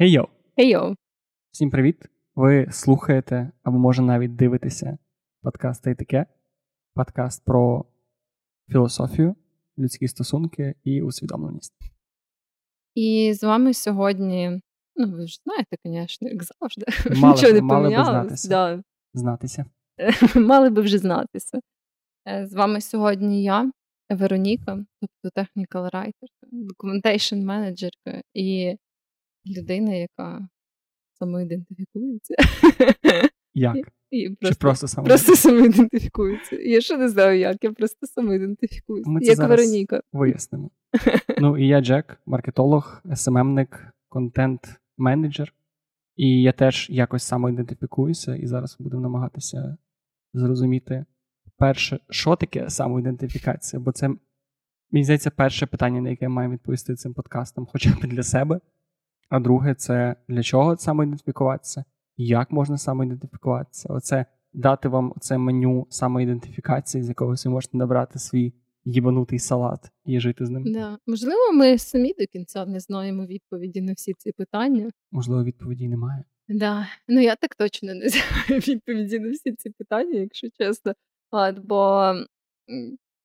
Хей йоу! Хей йоу! Всім привіт! Ви слухаєте або може навіть дивитеся подкаст «Та й таке. Подкаст про філософію, людські стосунки і усвідомленість. І з вами сьогодні, ну ви ж знаєте, звісно, як завжди. Мали, Нічого не мали би знатися. Да. Знатися. Мали би вже знатися. Е, З вами сьогодні я, Вероніка, тобто technical writer, documentation менеджерка і людина, яка самоідентифікується. Як? І Чи просто, просто саме? просто самоідентифікується. Я ще не знаю, як, я просто самоідентифікуюся. Ми це Як зараз Вероніка. Вияснимо. Ну і я Джек, маркетолог, СММник, контент-менеджер. І я теж якось самоідентифікуюся, і зараз будемо намагатися зрозуміти перше, що таке самоідентифікація, бо це, мені здається, перше питання, на яке я маю відповісти цим подкастом, хоча б для себе. А друге, це для чого самоідентифікуватися, як можна самоідентифікуватися. Оце дати вам це меню самоідентифікації, з якого ви можете набрати свій їбанутий салат і жити з ним. Да. Можливо, ми самі до кінця не знаємо відповіді на всі ці питання. Можливо, відповіді немає. Да. Ну я так точно не знаю відповіді на всі ці питання, якщо чесно. От, бо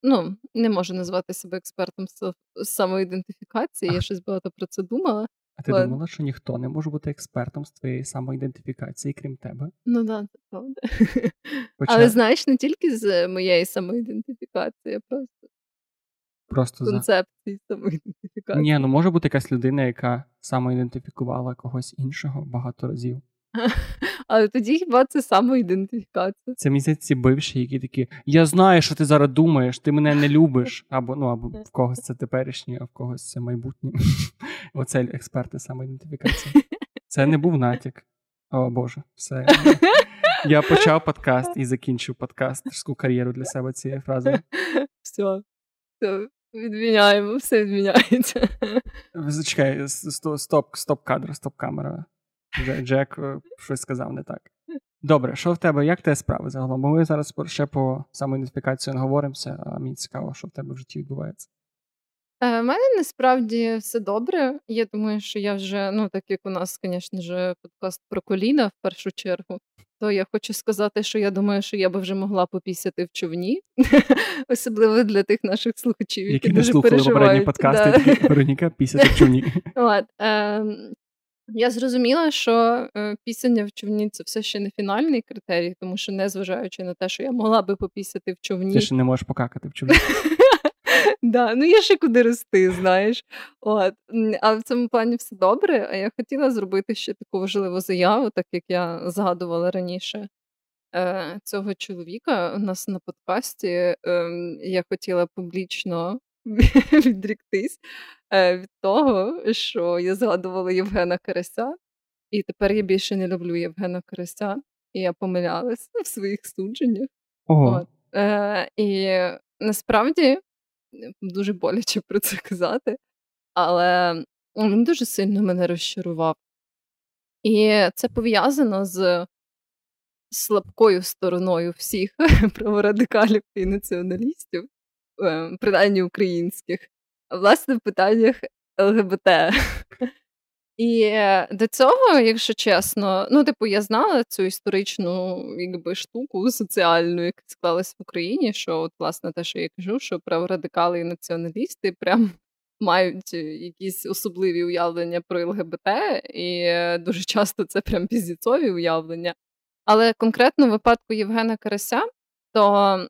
ну, не можу назвати себе експертом з самоідентифікації. Я щось багато про це думала. А ти Ладно. думала, що ніхто не може бути експертом з твоєї самоідентифікації, крім тебе? Ну да, це правда. Хоча Але знаєш, не тільки з моєї самоідентифікації, а просто просто за концепції самоідентифікації. ні, ну може бути якась людина, яка самоідентифікувала когось іншого багато разів. Але тоді хіба це самоідентифікація? Це місяць ці бивші, які такі: Я знаю, що ти зараз думаєш, ти мене не любиш. Або ну або в когось це теперішнє, а в когось це майбутнє. Оце експерти самоідентифікації. Це не був натяк. О Боже, все. Я почав подкаст і закінчив подкастерську кар'єру для себе цією фразою. Все, все, відміняємо, все відміняється. Зачекай, стоп, стоп кадр, стоп камера. Дже- Джек е, щось сказав не так. Добре, що в тебе? Як тебе справи загалом? Бо ми зараз ще по самоідентифікацію не говоримося, а мені цікаво, що в тебе в житті відбувається. Е, У мене насправді все добре. Я думаю, що я вже, ну так як у нас, звісно ж, подкаст про коліна в першу чергу, то я хочу сказати, що я думаю, що я би вже могла попісяти в човні, особливо для тих наших слухачів, які, Які не дуже слухали попередні подкасти, Да. Вероніка після в човні. От, е, я зрозуміла, що е, пісення в човні це все ще не фінальний критерій, тому що, незважаючи на те, що я могла би попісяти в човні, Ти ще не можеш покакати в човні. Да, ну є ще куди рости, знаєш. От. М, А в цьому плані все добре. А я хотіла зробити ще таку важливу заяву, так як я згадувала раніше е, цього чоловіка у нас на подкасті. ем, Я хотіла публічно відріктись е, від того, що я згадувала Євгена Карася, і тепер я більше не люблю Євгена Карася, і я помилялася в своїх судженнях. Ого, От. Е, і насправді дуже боляче про це казати, але він дуже сильно мене розчарував. І це пов'язано з слабкою стороною всіх праворадикалів і націоналістів, е, принаймні українських, власне в питаннях ЛГБТ. І е, до цього, якщо чесно, ну, типу, я знала цю історичну якби, штуку соціальну, яка склалась в Україні, що, от, власне, те, що я кажу, що праворадикали і націоналісти прям мають е, якісь особливі уявлення про ЛГБТ, і е, дуже часто це прям піздіцові уявлення. Але конкретно в випадку Євгена Карася, то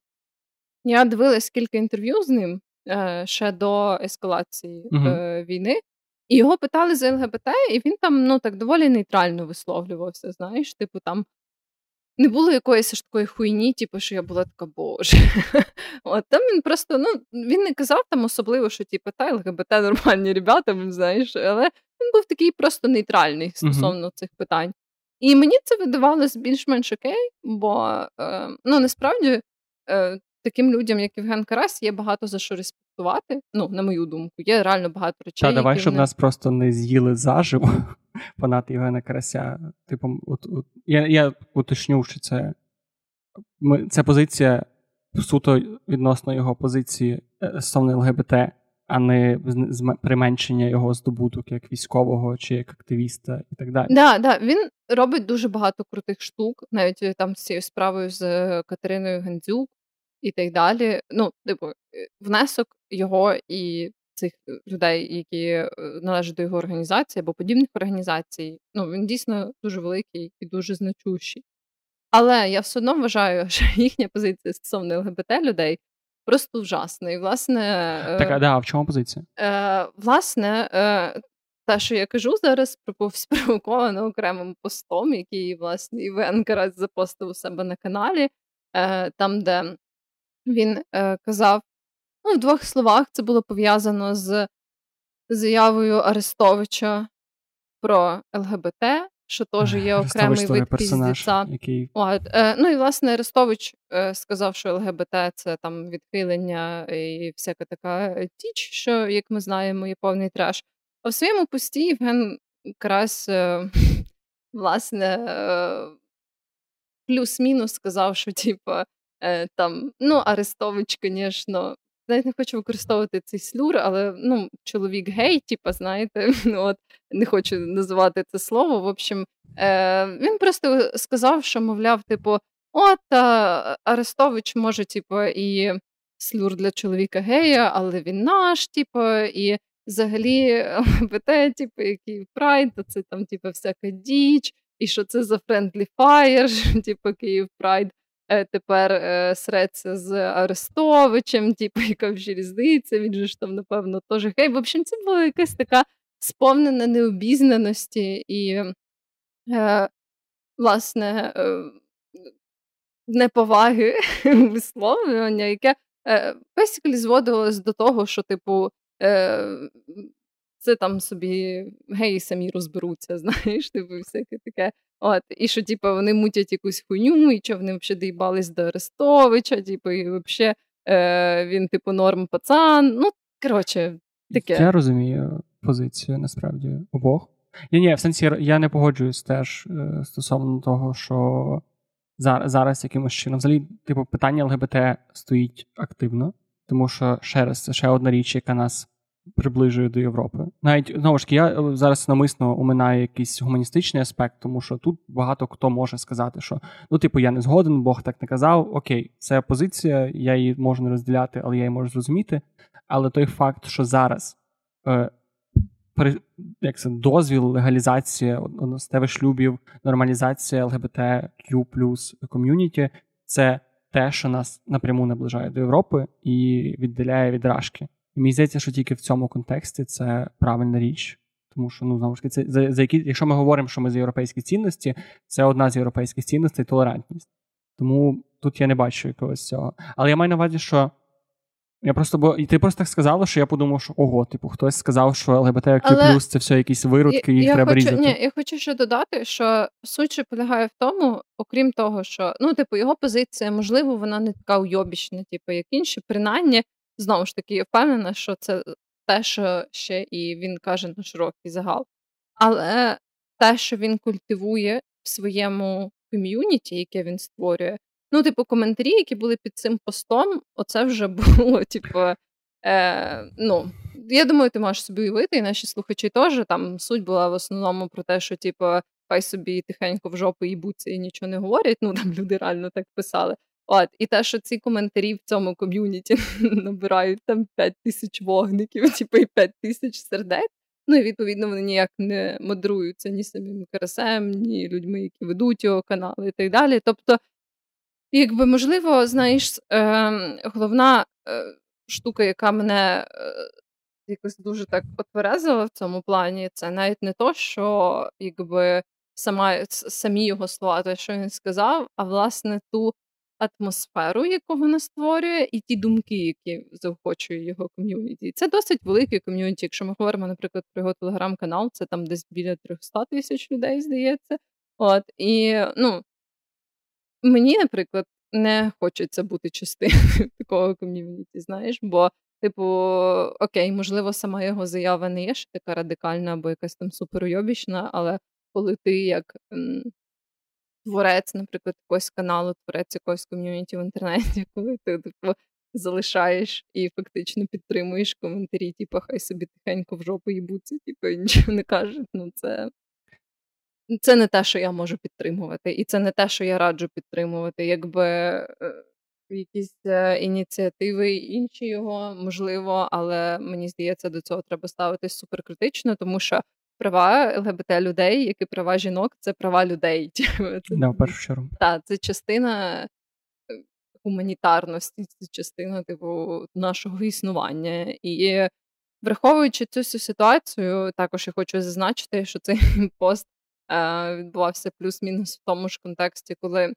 я дивилась кілька інтерв'ю з ним е, ще до ескалації е, війни. І його питали за ЛГБТ, і він там ну так доволі нейтрально висловлювався. Знаєш, типу, там не було якоїсь аж такої хуйні, типу, що я була така боже. От там він просто ну він не казав там особливо, що типу, та ЛГБТ нормальні ребята, знаєш, але він був такий просто нейтральний стосовно цих питань. І мені це видавалось більш-менш окей, бо е, ну насправді е, таким людям, як Євген Карась, є багато за що респектувати. Ну, на мою думку, є реально багато речей. Та давай, які щоб вони- нас просто не з'їли заживо, фанати Євгена Карася. Типу, от, от, я, я уточню, що це, ми, це позиція суто відносно його позиції е, стосовно ЛГБТ а не применшення його здобуток як військового чи як активіста і так далі. Да, да, Він робить дуже багато крутих штук, навіть е, там з цією справою з е, Катериною Гандзюк і так далі. Ну, типу, внесок його і цих людей, які належать до його організації або подібних організацій, ну він дійсно дуже великий і дуже значущий. Але я все одно вважаю, що їхня позиція стосовно ЛГБТ людей просто ужасна. І, власне, Так, а, да, в чому позиція? Е, Власне, е, те, що я кажу зараз, спровоковано окремим постом, який, власне, Івен Карась запостив у себе на каналі, е, там, де він е, казав, ну, в двох словах, це було пов'язано з заявою Арестовича про ЛГБТ що теж є окремий вид піздіця. Який... е, Ну і власне Арестович е, сказав, що ЛГБТ це там відхилення і всяка така тіч, що, як ми знаємо, є повний треш. А в своєму пості Євген якраз е, власне е, плюс-мінус сказав, що типу, там, ну, Арестович, звісно, навіть не хочу використовувати цей слюр, але ну, чоловік гей, типа, знаєте, ну, от не хочу називати це слово. В общем, е, він просто сказав, що, мовляв, типу, от а, Арестович може, типу, і slur для чоловіка гея, але він наш, типу, і взагалі ЛГБТ, типу, який прайд, то це там, типу, всяка діч, і що це за friendly fire, типу, Київ Прайд. Е, тепер е, з Арестовичем, типу, яка вже різниця, він же ж там, напевно, теж гей. В общем, це була якась така сповнена необізнаності і, е, власне, е, неповаги висловлювання, яке basically зводилось до того, що, типу, е, це там собі геї самі розберуться, знаєш, типу, всяке таке. От, І що, типу, вони мутять якусь хуйню, і що вони взагалі доїбались до Арестовича, типу, і взагалі е, він, типу, норм пацан. Ну, коротше, таке. Я розумію позицію насправді обох. Ні, ні, в сенсі я не погоджуюсь теж е, стосовно того, що зараз, зараз якимось чином. Взагалі, типу, питання ЛГБТ стоїть активно, тому що ще раз, це ще одна річ, яка нас приближує до Європи. Навіть знову ж таки, я е, зараз намисно уминаю якийсь гуманістичний аспект, тому що тут багато хто може сказати, що ну, типу, я не згоден, Бог так не казав. Окей, це позиція, я її можу не розділяти, але я її можу зрозуміти. Але той факт, що зараз е, при, як це, дозвіл, легалізація одностевих шлюбів, нормалізація ЛГБТQ ком'юніті це те, що нас напряму наближає до Європи і віддаляє від рашки. І мені здається, що тільки в цьому контексті це правильна річ. Тому що, ну, знову ж таки, це за, за які, якщо ми говоримо, що ми за європейські цінності, це одна з європейських цінностей толерантність. Тому тут я не бачу якогось цього. Але я маю на увазі, що я просто бо і ти просто так сказала, що я подумав, що ого, типу, хтось сказав, що ЛГБТQ Але... це все якісь виродки, їх я треба хочу, різати. Ні, я хочу ще додати, що суть полягає в тому, окрім того, що ну, типу, його позиція, можливо, вона не така уйобічна, типу, як інші, принаймні знову ж таки, я впевнена, що це те, що ще і він каже на широкий загал. Але те, що він культивує в своєму ком'юніті, яке він створює, ну, типу, коментарі, які були під цим постом, оце вже було, типу, е, ну. Я думаю, ти можеш собі уявити, і наші слухачі теж там суть була в основному про те, що типу, хай собі тихенько в жопу їбуться і нічого не говорять. Ну там люди реально так писали. От, І те, що ці коментарі в цьому ком'юніті набирають там 5 тисяч вогників, типу, і 5 тисяч сердець. Ну і відповідно вони ніяк не модруються ні самим Карасем, ні людьми, які ведуть його канали і так далі. Тобто, якби можливо, знаєш, е, головна е, штука, яка мене е, якось дуже так отверезила в цьому плані, це навіть не то, що якби сама самі його слова, те, що він сказав, а власне ту атмосферу, яку вона створює, і ті думки, які заохочує його ком'юніті. Це досить велике ком'юніті. Якщо ми говоримо, наприклад, про його телеграм-канал, це там десь біля 300 тисяч людей, здається. От і ну мені, наприклад, не хочеться бути частиною такого ком'юніті, знаєш, бо. Типу, окей, можливо, сама його заява не є ще така радикальна або якась там суперойобічна, але коли ти як творець, наприклад, якогось каналу, творець якогось ком'юніті в інтернеті, коли ти типу, залишаєш і фактично підтримуєш коментарі, типу, хай собі тихенько в жопу їбуться, типу, і нічого не кажуть. Ну, це це не те, що я можу підтримувати, і це не те, що я раджу підтримувати. Якби е, якісь е, ініціативи інші його можливо, але мені здається, до цього треба ставитись суперкритично, тому що права ЛГБТ людей, як і права жінок, це права людей. Да, в першу чергу. Так, це частина е, гуманітарності, це частина типу нашого існування. І враховуючи цю всю ситуацію, також я хочу зазначити, що цей пост е, відбувався плюс-мінус в тому ж контексті, коли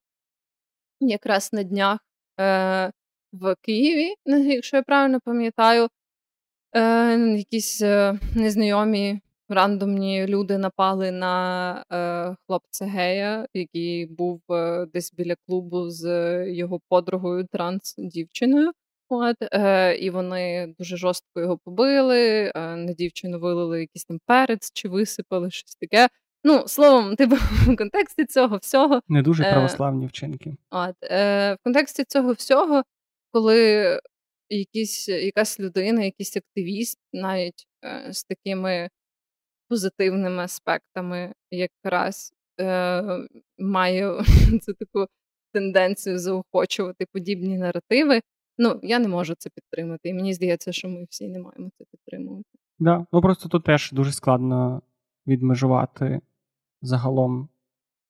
якраз на днях е, в Києві, якщо я правильно пам'ятаю, е, якісь е, незнайомі рандомні люди напали на е, хлопця гея, який був е, десь біля клубу з його подругою транс-дівчиною. От, е, І вони дуже жорстко його побили, е, на дівчину вилили якийсь там перець чи висипали щось таке. Ну, словом, типу, в контексті цього всього. Не дуже е, православні вчинки. От, е, В контексті цього всього, коли якісь, якась людина, якийсь активіст, навіть е, з такими позитивними аспектами, якраз е, має цю таку тенденцію заохочувати подібні наративи. Ну, я не можу це підтримати. І мені здається, що ми всі не маємо це підтримувати. Да, ну просто тут теж дуже складно відмежувати загалом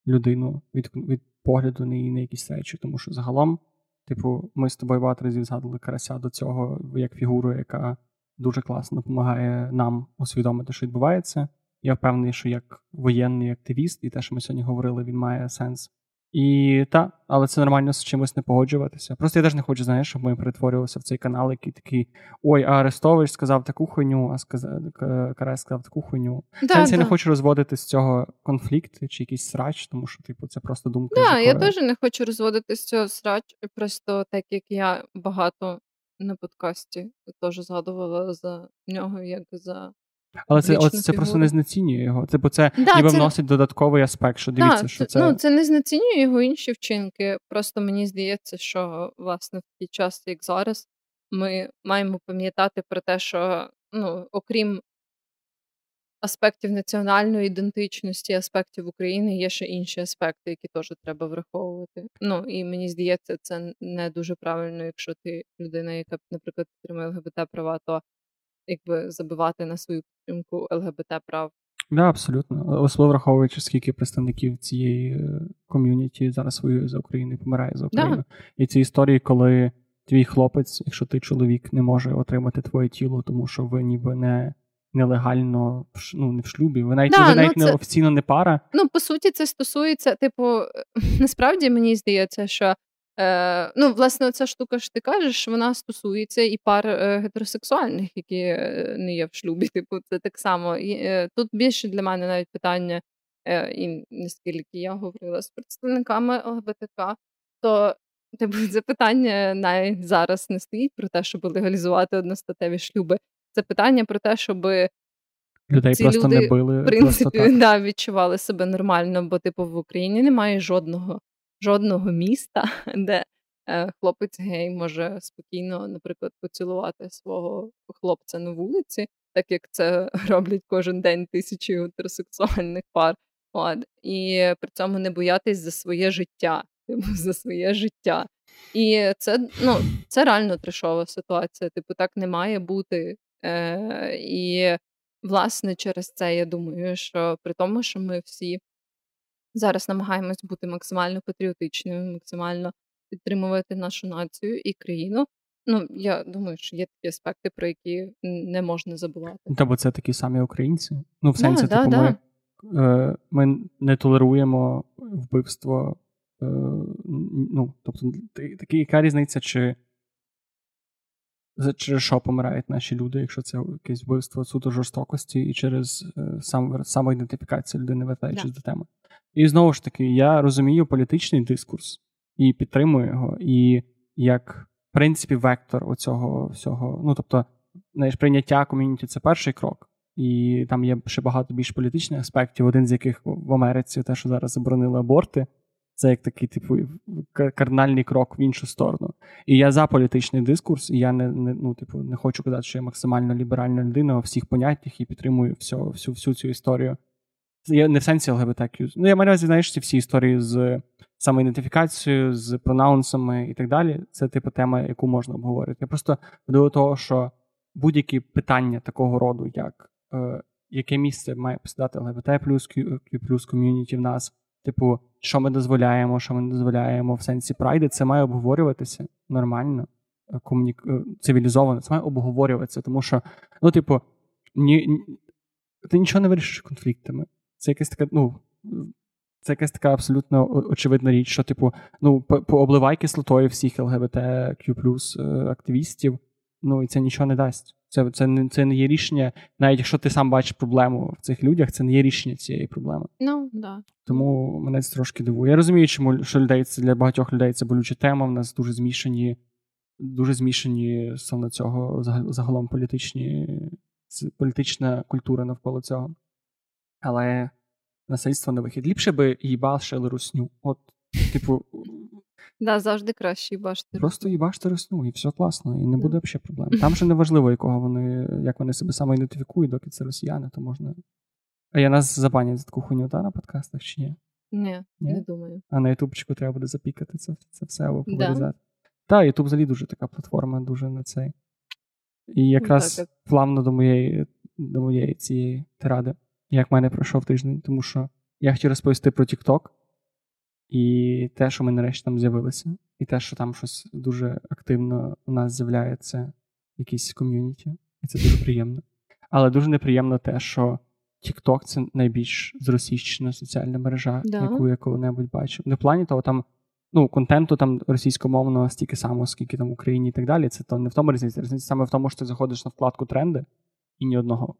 людину від від погляду на її на якісь речі, тому що загалом, типу, ми з тобою багато разів згадували карася до цього як фігуру, яка дуже класно допомагає нам усвідомити, що відбувається. Я впевнений, що як воєнний активіст, і те, що ми сьогодні говорили, він має сенс. І так, але це нормально з чимось не погоджуватися. Просто я теж не хочу, знаєш, щоб ми перетворювалися в цей канал, який такий: ой, а Арестович сказав таку хуйню, а сказав Карась сказав таку хуйню. Да, Сенс, да. я не хочу розводити з цього конфлікт чи якийсь срач, тому що, типу, це просто думка. Да, я теж не хочу розводити з цього срач, просто так як я багато на подкасті теж згадувала за нього, як за але це от, це просто не знецінює його. Це бо це да, ніби це... вносить додатковий аспект, що дивіться, да, що це. Ну, це не знецінює його інші вчинки. Просто мені здається, що власне в такий час, як зараз, ми маємо пам'ятати про те, що ну, окрім аспектів національної ідентичності, аспектів України, є ще інші аспекти, які теж треба враховувати. Ну і мені здається, це не дуже правильно, якщо ти людина, яка, наприклад, підтримує ЛГБТ права, то якби забивати на свою підтримку ЛГБТ прав. Да, абсолютно. Особливо враховуючи, скільки представників цієї е, ком'юніті зараз воює за Україну помирає за Україну. Да. І ці історії, коли твій хлопець, якщо ти чоловік, не може отримати твоє тіло, тому що ви ніби не нелегально ну, не в шлюбі, ви навіть, да, ви навіть ну, не офіційно не пара. Ну, по суті, це стосується, типу, насправді мені здається, що Е, Ну, власне, ця штука, що ти кажеш, вона стосується і пар е, гетеросексуальних, які е, не є в шлюбі. Типу, це так само. І, е, Тут більше для мене навіть питання, е, і наскільки я говорила з представниками ЛГБТК, то типу, це питання навіть зараз не стоїть про те, щоб легалізувати одностатеві шлюби. Це питання про те, щоб людей ці просто люди, не били. В принципі, да, відчували себе нормально, бо типу в Україні немає жодного жодного міста, де е, хлопець гей може спокійно, наприклад, поцілувати свого хлопця на вулиці, так як це роблять кожен день тисячі гетеросексуальних пар. От. І при цьому не боятись за своє життя. Типу, за своє життя. І це ну, це реально трешова ситуація. Типу, так не має бути. Е, І, власне, через це я думаю, що при тому, що ми всі Зараз намагаємось бути максимально патріотичними, максимально підтримувати нашу націю і країну. Ну, я думаю, що є такі аспекти, про які не можна забувати. Та бо це такі самі українці. Ну, в сенсі, да, типу, да, ми, е, ми не толеруємо вбивство. Е, ну, тобто, такі, яка різниця, чи через що помирають наші люди, якщо це якесь вбивство суто жорстокості, і через е, сам, самоідентифікацію людини, вертаючись до теми. І знову ж таки, я розумію політичний дискурс і підтримую його, і як, в принципі, вектор оцього всього. Ну, тобто, знаєш, прийняття ком'юніті це перший крок. І там є ще багато більш політичних аспектів, один з яких в Америці те, що зараз заборонили аборти. Це як такий, типу, кардинальний крок в іншу сторону. І я за політичний дискурс, і я не не, ну, типу, не хочу казати, що я максимально ліберальна людина у всіх поняттях і підтримую всю всю, всю цю історію. Я не в сенсі ЛГБТК. Ну, я маю знаєш, ці всі історії з самоідентифікацією, з пронаунсами і так далі. Це типу тема, яку можна обговорити. Я просто до того, що будь-які питання такого роду, як е, яке місце має посідати ЛГБТ плюс ком'юніті в нас, типу, що ми дозволяємо, що ми не дозволяємо в сенсі прайди, це має обговорюватися нормально, е, комунік... Е, цивілізовано, це має обговорюватися, тому що, ну, типу, ні, ти нічого не вирішиш конфліктами. Це якась така, ну. Це якась така абсолютно очевидна річ, що, типу, ну, пообливай кислотою всіх ЛГБТQ е, активістів, ну і це нічого не дасть. Це це, не це не є рішення, навіть якщо ти сам бачиш проблему в цих людях, це не є рішення цієї проблеми. Ну, да. Тому мене це трошки дивує. Я розумію, чому що людей це для багатьох людей це болюча тема. В нас дуже змішані, дуже змішані стосовно цього загалом політичні, політична культура навколо цього. Але насильство на вихід. Ліпше би їбашили русню. От, типу. Да, завжди краще їбашити. Просто їбаште русню, і все класно, і не буде взагалі проблем. Там же не важливо, якого вони, як вони себе самоідентифікують, доки це росіяни, то можна. А я нас забанять за таку хуйню та на подкастах чи ні? Ні, ні? не думаю. А на ютубчику треба буде запікати це це все або повирізати. Да. Так, Ютуб взагалі дуже така платформа, дуже на цей. І якраз так, так. плавно до моєї до моєї цієї тиради, як в мене пройшов тиждень, тому що я хотів розповісти про TikTok і те, що ми нарешті там з'явилися, і те, що там щось дуже активно у нас з'являється, якийсь ком'юніті, і це дуже приємно. Але дуже неприємно те, що TikTok — це найбільш зросійщена соціальна мережа, да. яку я коли-небудь бачив. Не в плані того, там. Ну, контенту там російськомовного стільки само, скільки там в Україні і так далі. Це то не в тому різниця. Різниця саме в тому, що ти заходиш на вкладку тренди і ні одного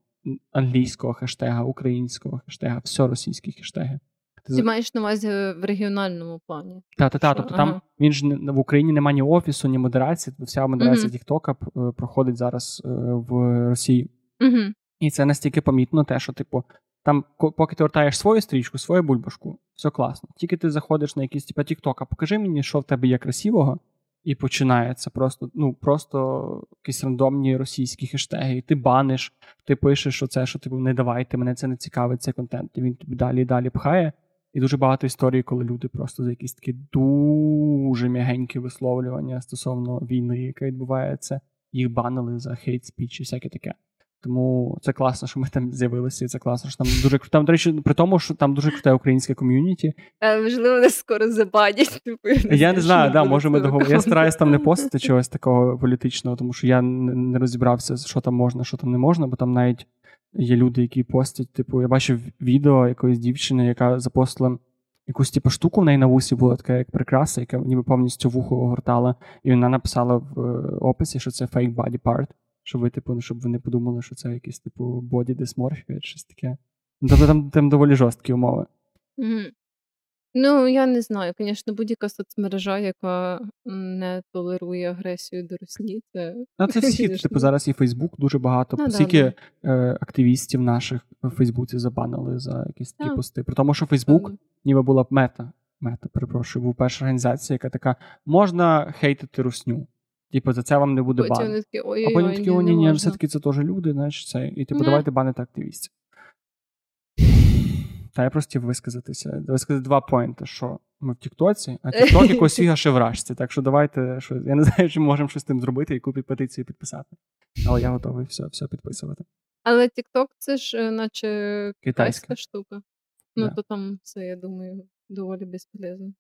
англійського хештега, українського хештега, все російські хештеги. Ти, Ти маєш на увазі в регіональному плані. Так. Тобто ага. там він ж в Україні немає ні офісу, ні модерації. Вся модерація Тіктока uh-huh. проходить зараз е, в Росії. Uh-huh. І це настільки помітно, те, що, типу, там, поки ти вертаєш свою стрічку, свою бульбашку, все класно. Тільки ти заходиш на якийсь типу, Тіктока, покажи мені, що в тебе є красивого, і починається просто ну, просто якісь рандомні російські хештеги. І ти баниш, ти пишеш, що це, що типу, не давайте, мене це не цікавить, цей контент. І він тобі далі і далі пхає. І дуже багато історій, коли люди просто за якісь такі дуже м'ягенькі висловлювання стосовно війни, яка відбувається, їх банили за хейт спіч і всяке таке. Тому це класно, що ми там з'явилися, і це класно, що там дуже там, до речі, при тому, що там дуже круте українське ком'юніті. Але можливо, не скоро забанять. Типу, я не знаю, да, може ми договор. Я стараюся там не постити чогось такого політичного, тому що я не розібрався, що там можна, що там не можна, бо там навіть є люди, які постять. Типу, я бачив відео якоїсь дівчини, яка запостила якусь типу, штуку в неї на вусі була така як прикраса, яка ніби повністю вухо огортала, і вона написала в е, описі, що це fake body part щоб ви, типу, щоб вони подумали, що це якийсь, типу, боді дисморфія щось таке. Ну, тобто там там доволі жорсткі умови. Mm. Ну, я не знаю. Звісно, будь-яка соцмережа, яка не толерує агресію до Росії, це. А це всі. Типу, зараз і Фейсбук дуже багато. Ну, Скільки да. Е, активістів наших в Фейсбуці забанили за якісь такі пости. При тому, що Фейсбук ніби була мета. Мета, перепрошую, був перша організація, яка така: можна хейтити русню. Типу, за це вам не буде бан. А потім такі, о, ні, ні, все-таки це теж люди, значить це. І типу, давайте банити активістів. Та я просто висказатися. Висказати два поінти, що ми в Тіктоці, а Тікток якось фіга ще вражці. Так що давайте, що я не знаю, чи можемо щось з тим зробити, яку петицію підписати. Але я готовий все все підписувати. Але Тікток це ж, е, наче китайська штука. Ну, да. то там все, я думаю, доволі безполезно.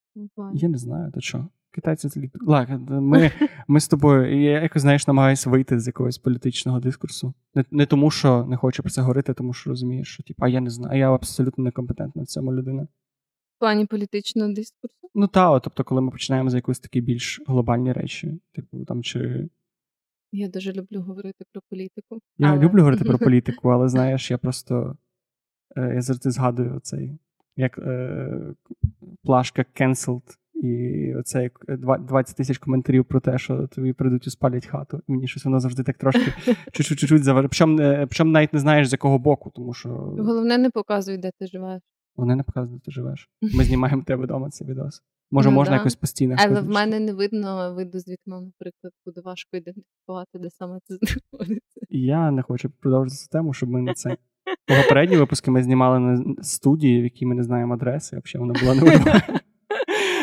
Я не знаю, то що. Китайці Лак, ми ми з тобою, я якось знаєш, намагаюся вийти з якогось політичного дискурсу. Не не тому, що не хочу про це говорити, тому що розумієш, що типу, а я не знаю, а я абсолютно некомпетентна в цьому людина. В плані політичного дискурсу? Ну так, тобто, коли ми починаємо за якісь такі більш глобальні речі, типу там чи. Я дуже люблю говорити про політику. Я але... люблю говорити про політику, але знаєш, я просто е, я завжди згадую цей як е, плашка cancelled і оце 20 тисяч коментарів про те, що тобі прийдуть і спалять хату. І мені щось воно завжди так трошки чуть-чуть заважає. Причому, причому навіть не знаєш з якого боку, тому що. Головне, не показуй, де ти живеш. Вони не показують, де ти живеш. Ми знімаємо тебе вдома цей відос. Може, Ну можна да. якось постійно. Але в мене не видно виду з вікна, наприклад, буде важко ідентифікувати, де саме це знаходиться. Я не хочу продовжити цю тему, щоб ми на це. Попередні випуски ми знімали на студії, в якій ми не знаємо адреси, взагалі вона була не.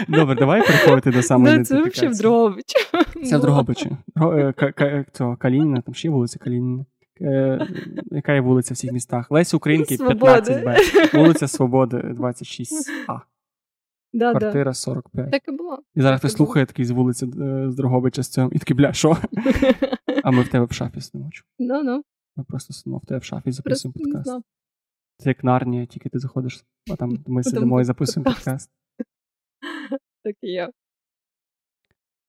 Добре, давай переходити до Ну, це взагалі в Дрогобичі. Це в Дрогобичі. Дро- е, Калініна, там ще вулиця Калініна. Е, Яка є вулиця в всіх містах? Лесі Українки, 15Б. Вулиця Свободи, 26А. Да, да. Квартира 45. Так і було. І зараз так хтось слухає такий з вулиці е, з Дрогобича з цього, і такий, бля, що? А ми в тебе в шафі сидимо. чу. Ну, ну. Ми просто сидимо в тебе в шафі і записуємо подкаст. Це як нарнія, тільки ти заходиш, а там ми сидимо і записуємо подкаст. Так і є.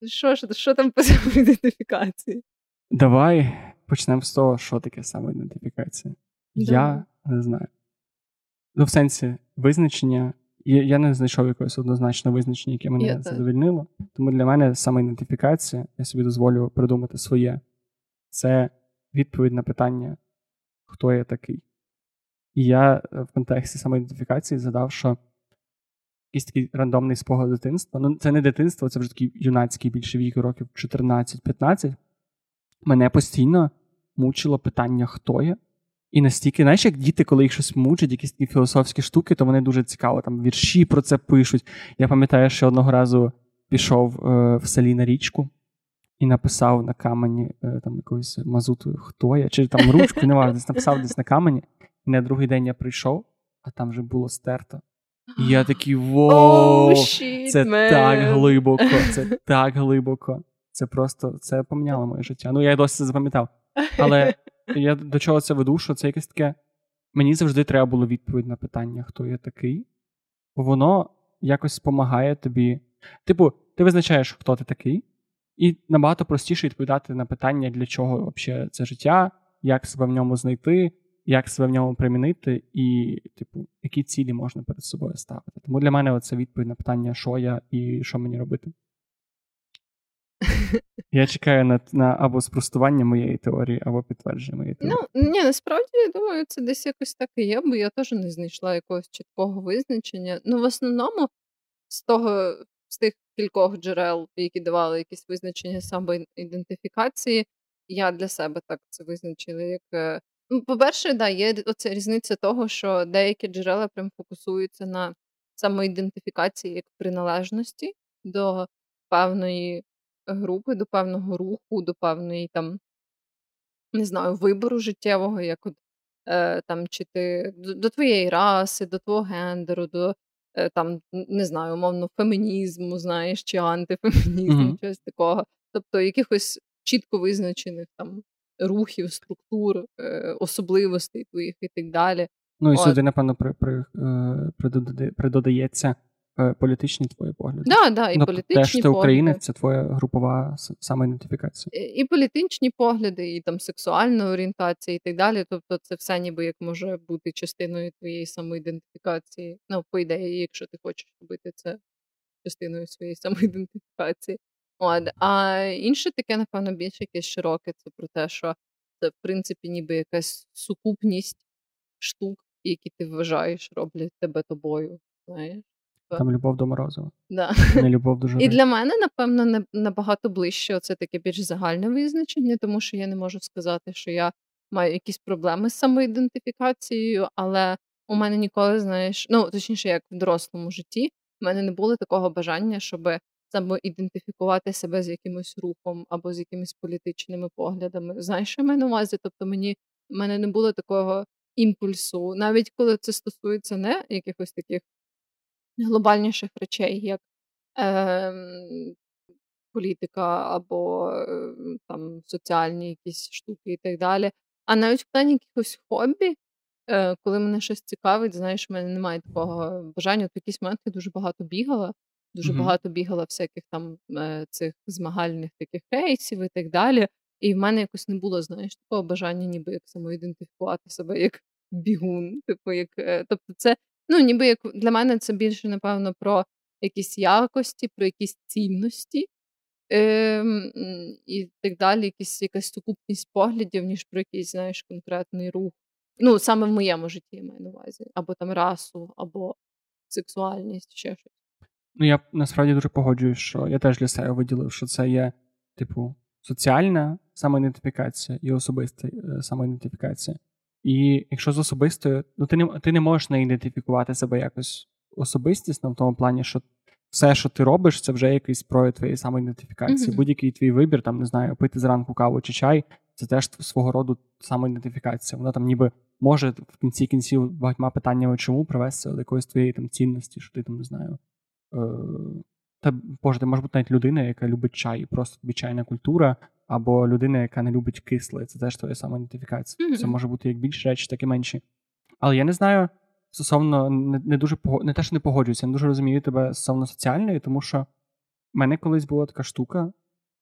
Що ж, що там по самоідентифікації? Давай почнемо з того, що таке самоідентифікація. Я не знаю. Ну, в сенсі визначення. Я, не знайшов якогось однозначного визначення, яке мене Я теж. задовольнило. Тому для мене самоідентифікація, я собі дозволю придумати своє. Це відповідь на питання, хто я такий. І я е, в контексті самоідентифікації задав, що якийсь такий рандомний спогад дитинства. Ну, це не дитинство, це вже такий юнацький більше вік, років 14-15. Мене постійно мучило питання, хто я. І настільки, знаєш, як діти, коли їх щось мучать, якісь такі філософські штуки, то вони дуже цікаво, там вірші про це пишуть. Я пам'ятаю, що одного разу пішов е, в селі на річку і написав на камені е, там якоюсь мазутою, хто я, чи там ручку, не важливо, десь написав десь на камені. І на другий день я прийшов, а там вже було стерто. І я такий воу! Oh, shit, Це man. так глибоко, це так глибоко. Це просто це поміняло моє життя. Ну, я досі це запам'ятав. Але я до чого це веду, що це якесь таке. Мені завжди треба було відповідь на питання, хто я такий. Бо воно якось допомагає тобі. Типу, ти визначаєш, хто ти такий, і набагато простіше відповідати на питання, для чого взагалі це життя, як себе в ньому знайти, як себе в ньому примінити, і, типу, які цілі можна перед собою ставити. Тому для мене це відповідь на питання, що я і що мені робити. Я чекаю на, на або спростування моєї теорії, або підтвердження моєї теорії. Ну, ні, насправді я думаю, це десь якось так і є, бо я теж не знайшла якогось чіткого визначення. Ну, в основному, з того, з тих кількох джерел, які давали якісь визначення самоідентифікації, я для себе так це визначила. Як е, по-перше, да, є оця різниця того, що деякі джерела прям фокусуються на самоідентифікації як приналежності до певної групи, до певного руху, до певної там не знаю, вибору життєвого, як от е, там, чи ти до, до твоєї раси, до твого гендеру, до е, там, не знаю, умовно, фемінізму, знаєш, чи антифемінізму, Мгм. чогось такого. Тобто якихось чітко визначених там рухів, структур, е, особливостей твоїх і так далі. Ну і От. сюди, напевно, при, при, е, придодає- придодається е, політичні твої погляди. Да, да, і Ну, політичні Теж ти українець, це твоя групова самоідентифікація. Е, і політичні погляди, і там сексуальна орієнтація, і так далі. Тобто, це все ніби як може бути частиною твоєї самоідентифікації. Ну, по ідеї, якщо ти хочеш робити це частиною своєї самоідентифікації. От. А інше таке, напевно, більш якесь широке, це про те, що це, в принципі, ніби якась сукупність штук, які ти вважаєш, роблять тебе тобою. Знаєш? Там любов до морозива, Да. не любов до жари. І для мене, напевно, набагато ближче це таке більш загальне визначення, тому що я не можу сказати, що я маю якісь проблеми з самоідентифікацією, але у мене ніколи, знаєш, ну точніше, як в дорослому житті, в мене не було такого бажання, щоб самоідентифікувати себе з якимось рухом або з якимись політичними поглядами. Знаєш, що я маю на увазі? Тобто мені в мене не було такого імпульсу, навіть коли це стосується не якихось таких глобальніших речей, як ем, політика або ем, там соціальні якісь штуки і так далі. А навіть в плані якихось хобі, е, коли мене щось цікавить, знаєш, в мене немає такого бажання. В якийсь момент я дуже багато бігала, дуже Мгм. багато бігала всяких там е, цих змагальних таких рейсів і так далі. І в мене якось не було, знаєш, такого бажання, ніби як самоідентифікувати себе як бігун. Типу, як, е, тобто, це ну, ніби як для мене це більше, напевно, про якісь якості, про якісь цінності. Ем, і так далі, якісь, якась сукупність поглядів, ніж про якийсь, знаєш, конкретний рух Ну, саме в моєму житті я маю на увазі. Або там расу, або сексуальність, ще щось. Ну, я насправді дуже погоджуюсь, що я теж для себе виділив, що це є, типу, соціальна самоідентифікація і особиста е, самоідентифікація. І якщо з особистою, ну ти не ти не можеш не ідентифікувати себе якось особистісно в тому плані, що все, що ти робиш, це вже якийсь прояв твоєї самоідентифікації. Mm-hmm. Будь-який твій вибір, там не знаю, пити зранку каву чи чай, це теж свого роду самоідентифікація. Вона там ніби може в кінці кінців багатьма питаннями, чому привести до якоїсь твоєї там цінності, що ти там не знаю. Е, та Боже, ти може бути навіть людина, яка любить чай, і просто тобі чайна культура, або людина, яка не любить кисле. Це теж твоя самоідентифікація. Mm-hmm. Це може бути як більші речі, так і менші. Але я не знаю стосовно не, не дуже не те, що не погоджуюся, я не дуже розумію тебе стосовно соціальної, тому що в мене колись була така штука,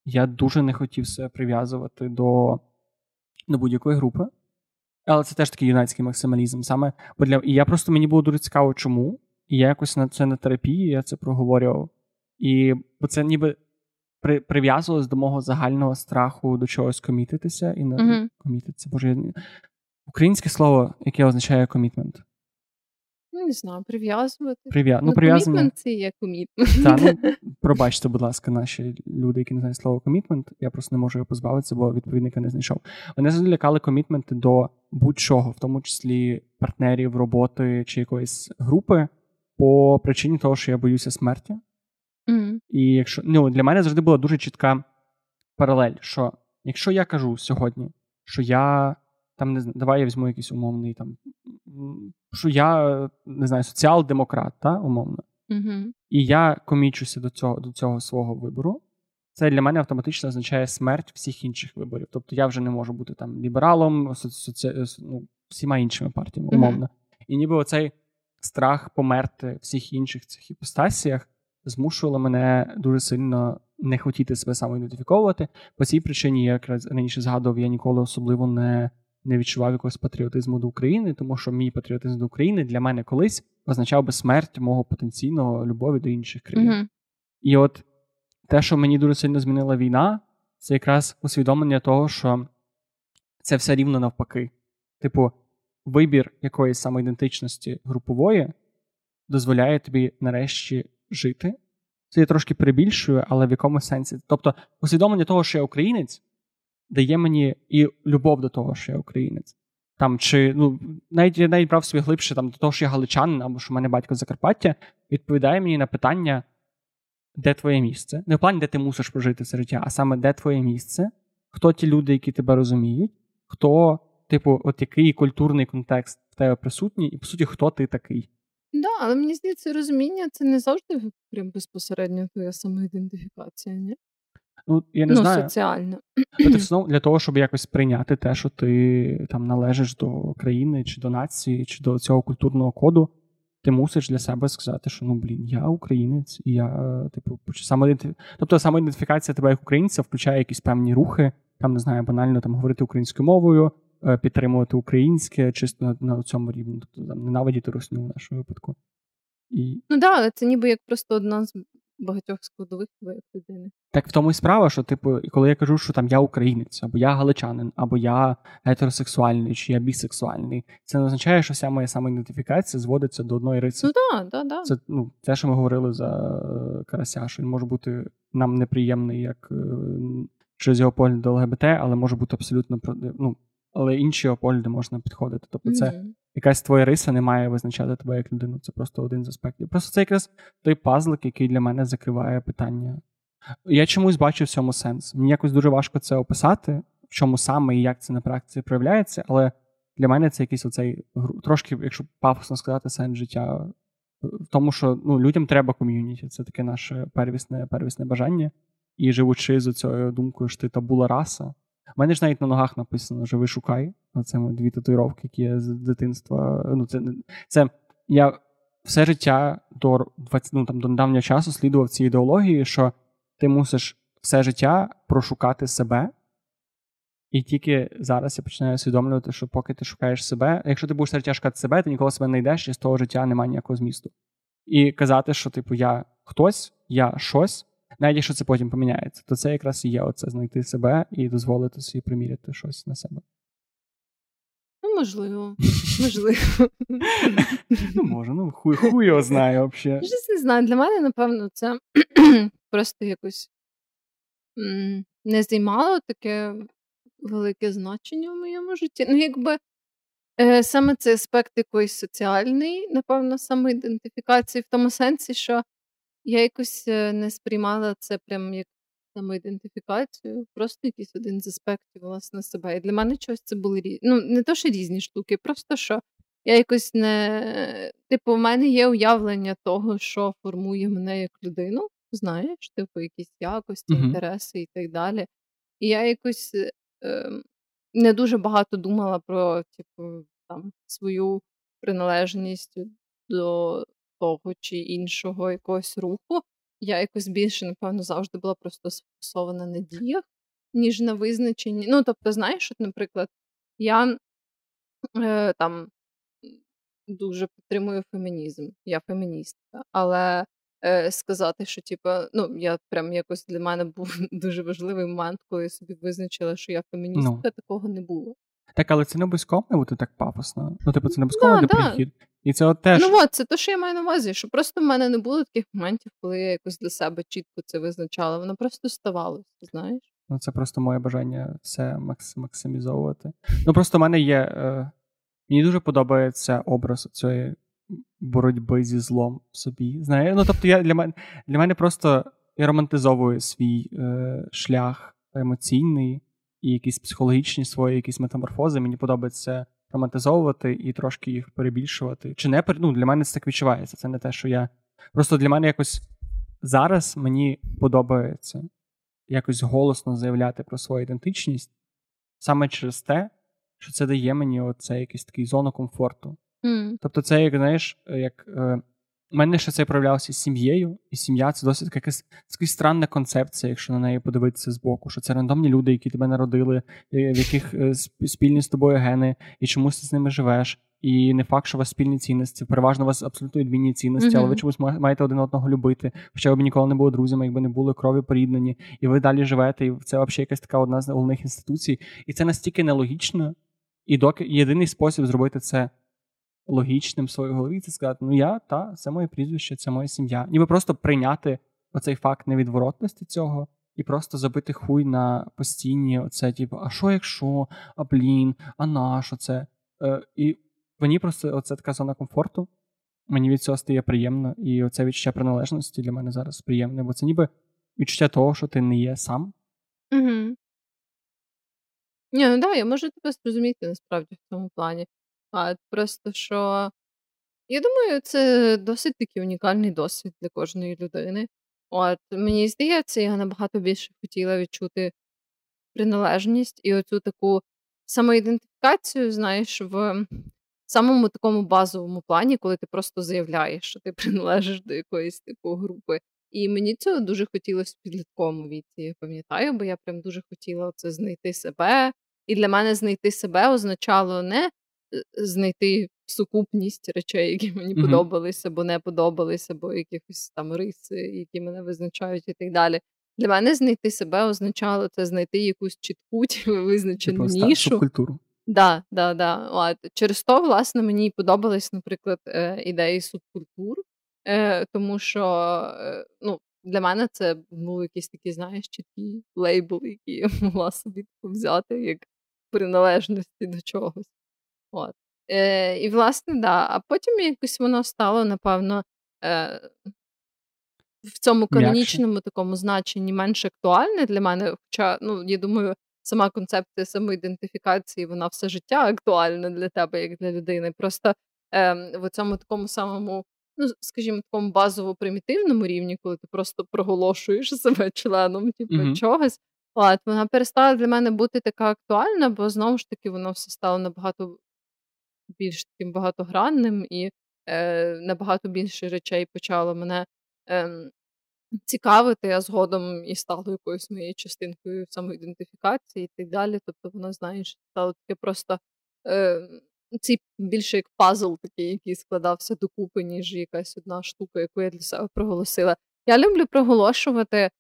я дуже не хотів себе прив'язувати до до будь-якої групи. Але це теж такий юнацький максималізм. Саме бо для... І я просто мені було дуже цікаво, чому. І я якось на це на терапії я це проговорював. І бо це ніби при, прив'язувалось до мого загального страху до чогось комітитися і не uh-huh. комітитися. Боже, українське слово, яке означає комітмент. Ну, не знаю, прив'язувати. Прив'я... Ну, ну, прив'язання... Комітмент це є комітмент. Та, ну, Пробачте, будь ласка, наші люди, які не знають слово комітмент. Я просто не можу його позбавитися, бо відповідника не знайшов. Мене завжди лякали комітменти до будь-чого, в тому числі партнерів, роботи чи якоїсь групи, по причині того, що я боюся смерті. Mm. І якщо ну, для мене завжди була дуже чітка паралель, що якщо я кажу сьогодні, що я там не знаю, давай я візьму якийсь умовний там, що я не знаю, соціал-демократ, та, умовно, mm і я комічуся до цього до цього свого вибору. Це для мене автоматично означає смерть всіх інших виборів. Тобто я вже не можу бути там лібералом, соці... ну, всіма іншими партіями, умовно. Mm-hmm. І ніби оцей страх померти всіх інших цих іпостасіях змушувало мене дуже сильно не хотіти себе самоідентифіковувати. По цій причині, я якраз раніше згадував, я ніколи особливо не не відчував якогось патріотизму до України, тому що мій патріотизм до України для мене колись означав би смерть мого потенційного любові до інших країн. Mm-hmm. І от те, що мені дуже сильно змінила війна, це якраз усвідомлення того, що це все рівно навпаки. Типу, вибір якоїсь самоідентичності групової дозволяє тобі нарешті жити. Це я трошки перебільшую, але в якомусь сенсі. Тобто, усвідомлення того, що я українець, дає мені і любов до того, що я українець. Там, чи, ну, Навіть я навіть брав собі глибше там, до того, що я галичанин, або що в мене батько з Закарпаття, відповідає мені на питання, де твоє місце. Не в плані, де ти мусиш прожити це життя, а саме де твоє місце, хто ті люди, які тебе розуміють, хто, типу, от який культурний контекст в тебе присутній, і по суті, хто ти такий. Да, але мені здається, розуміння це не завжди прям безпосередньо твоя самоідентифікація, ні? Ну, я не ну, знаю. соціально. Знову для того, щоб якось прийняти те, що ти там належиш до країни, чи до нації, чи до цього культурного коду, ти мусиш для себе сказати, що ну блін, я українець, і я, типу, самоідентиф... Тобто самоідентифікація тебе як українця включає якісь певні рухи, там не знаю, банально там говорити українською мовою, е, підтримувати українське, чисто на, на цьому рівні, тобто там ненавидіти русню в нашому випадку. І... Ну так, да, але це ніби як просто одна з багатьох складових твоєї людини. Так в тому і справа, що, типу, коли я кажу, що там я українець, або я галичанин, або я гетеросексуальний, чи я бісексуальний, це не означає, що вся моя самоідентифікація зводиться до одної риси. Ну так, да, да, Це ну, те, що ми говорили за е, Карася, що він може бути нам неприємний, як е, через його погляд до ЛГБТ, але може бути абсолютно ну, але інші погляди можна підходити. Тобто, це mm-hmm. якась твоя риса не має визначати тебе як людину. Це просто один з аспектів. Просто це якраз той пазлик, який для мене закриває питання. Я чомусь бачу в цьому сенс. Мені якось дуже важко це описати, в чому саме і як це на практиці проявляється, але для мене це якийсь оцей трошки, якщо пафосно сказати, сенс життя. В тому, що ну, людям треба ком'юніті, це таке наше первісне первісне бажання. І живучи з цією думкою, що ти табула раса, у мене ж навіть на ногах написано Живи шукай. Оце дві татуїровки, які є з дитинства. Ну, Це це я все життя до 20, ну, там, до недавнього часу слідував цій ідеології, що ти мусиш все життя прошукати себе. І тільки зараз я починаю усвідомлювати, що поки ти шукаєш себе, якщо ти будеш все життя шукати себе, ти ніколи себе не йдеш, і з того життя немає ніякого змісту. І казати, що, типу, я хтось, я щось, навіть якщо це потім поміняється, то це якраз і є оце знайти себе і дозволити собі приміряти щось на себе. Ну, можливо. Можливо. Ну, може, ну хуй хуй його знає взагалі. Щось не знаю. Для мене, напевно, це просто якось не займало таке велике значення в моєму житті. Ну, якби е, саме цей аспект якоїсь соціальний, напевно, самоідентифікації, в тому сенсі, що я якось е, не сприймала це прям як самоідентифікацію, просто якийсь один з аспектів власне себе. І для мене щось це були різні. Ну, не то, що різні штуки, просто що я якось не. Типу, в мене є уявлення того, що формує мене як людину, знаєш, типу, якісь якості, Мгм. інтереси і так далі. І я якось е, не дуже багато думала про, типу, там, свою приналежність до того чи іншого якогось руху. Я якось більше, напевно, завжди була просто сфокусована на діях, ніж на визначенні. Ну, тобто, знаєш, от, наприклад, я е, там дуже підтримую фемінізм, я феміністка, але е, сказати, що типу, ну, я прям якось для мене був дуже важливий момент, коли я собі визначила, що я феміністка, ну. такого не було. Так, але це не обов'язково бути так пафосно. Ну, типу, це не обов'язково да, да. прихід. І це от теж. Ну от, це те, що я маю на увазі, що просто в мене не було таких моментів, коли я якось для себе чітко це визначала. Воно просто ставалося, знаєш? Ну, це просто моє бажання все максимізовувати. Ну, просто в мене є. Е... Мені дуже подобається образ цієї боротьби зі злом в собі. Знаєш? Ну, тобто, я для мене для мене просто я романтизовую свій е... шлях емоційний і якісь психологічні свої якісь метаморфози. Мені подобається романтизовувати і трошки їх перебільшувати. Чи не ну, для мене це так відчувається. Це не те, що я. Просто для мене якось зараз мені подобається якось голосно заявляти про свою ідентичність саме через те, що це дає мені оце якийсь такий зону комфорту. Mm. Тобто, це, як знаєш, як. Е, у мене ще це проявлялося з сім'єю, і сім'я це досить якась якась странна концепція, якщо на неї подивитися з боку, що це рандомні люди, які тебе народили, в яких е, спільні з тобою гени, і чомусь ти з ними живеш. І не факт, що у вас спільні цінності, переважно у вас абсолютно відмінні цінності, mm-hmm. але ви чомусь маєте один одного любити. Хоча ви б ніколи не були друзями, якби не були крові поріднені, і ви далі живете, і це взагалі якась така одна з головних інституцій. І це настільки нелогічно, і доки єдиний спосіб зробити це логічним в своїй голові це сказати: ну я та це моє прізвище, це моя сім'я. Ніби просто прийняти оцей факт невідворотності цього. І просто забити хуй на постійні оце, типу, а що якщо, а блін, а на що це? Е, І мені просто оце така зона комфорту. Мені від цього стає приємно, і оце відчуття приналежності для мене зараз приємне, бо це ніби відчуття того, що ти не є сам. Угу. Ні, ну да, я можу тебе зрозуміти насправді в цьому плані. А просто що я думаю, це досить такий унікальний досвід для кожної людини. От мені здається, я набагато більше хотіла відчути приналежність і оцю таку самоідентифікацію, знаєш, в самому такому базовому плані, коли ти просто заявляєш, що ти приналежиш до якоїсь типу групи. І мені цього дуже хотілося в підлітковому віці, я пам'ятаю, бо я прям дуже хотіла це знайти себе. І для мене знайти себе означало не знайти сукупність речей, які мені mm-hmm. подобалися, або не подобалися, або якихось там риси, які мене визначають, і так далі. Для мене знайти себе означало це знайти якусь чітку визначену типу, нішу. Субкультуру. Да, да, да. От. Через то, власне, мені подобались, наприклад, е, ідеї субкультур, е, тому що е, ну, для мене це був якийсь такий, знаєш, чіткий лейбл, який я могла собі взяти як приналежності до чогось. От. Е, І, власне, да. А потім якось воно стало, напевно, е, в цьому канонічному такому значенні менш актуальне для мене. Хоча, ну, я думаю, сама концепція самоідентифікації, вона все життя актуальна для тебе, як для людини. Просто е, в цьому такому самому. Ну, скажімо, такому базово примітивному рівні, коли ти просто проголошуєш себе членом типу, mm-hmm. чогось, от, вона перестала для мене бути така актуальна, бо знову ж таки воно все стало набагато більш таким багатогранним і е, набагато більше речей почало мене е, цікавити, а згодом і стало якоюсь моєю частинкою самоідентифікації і так далі. Тобто, воно, знаєш, стало таке просто е, цей більше як пазл, такий, який складався докупи, ніж якась одна штука, яку я для себе проголосила. Я люблю проголошувати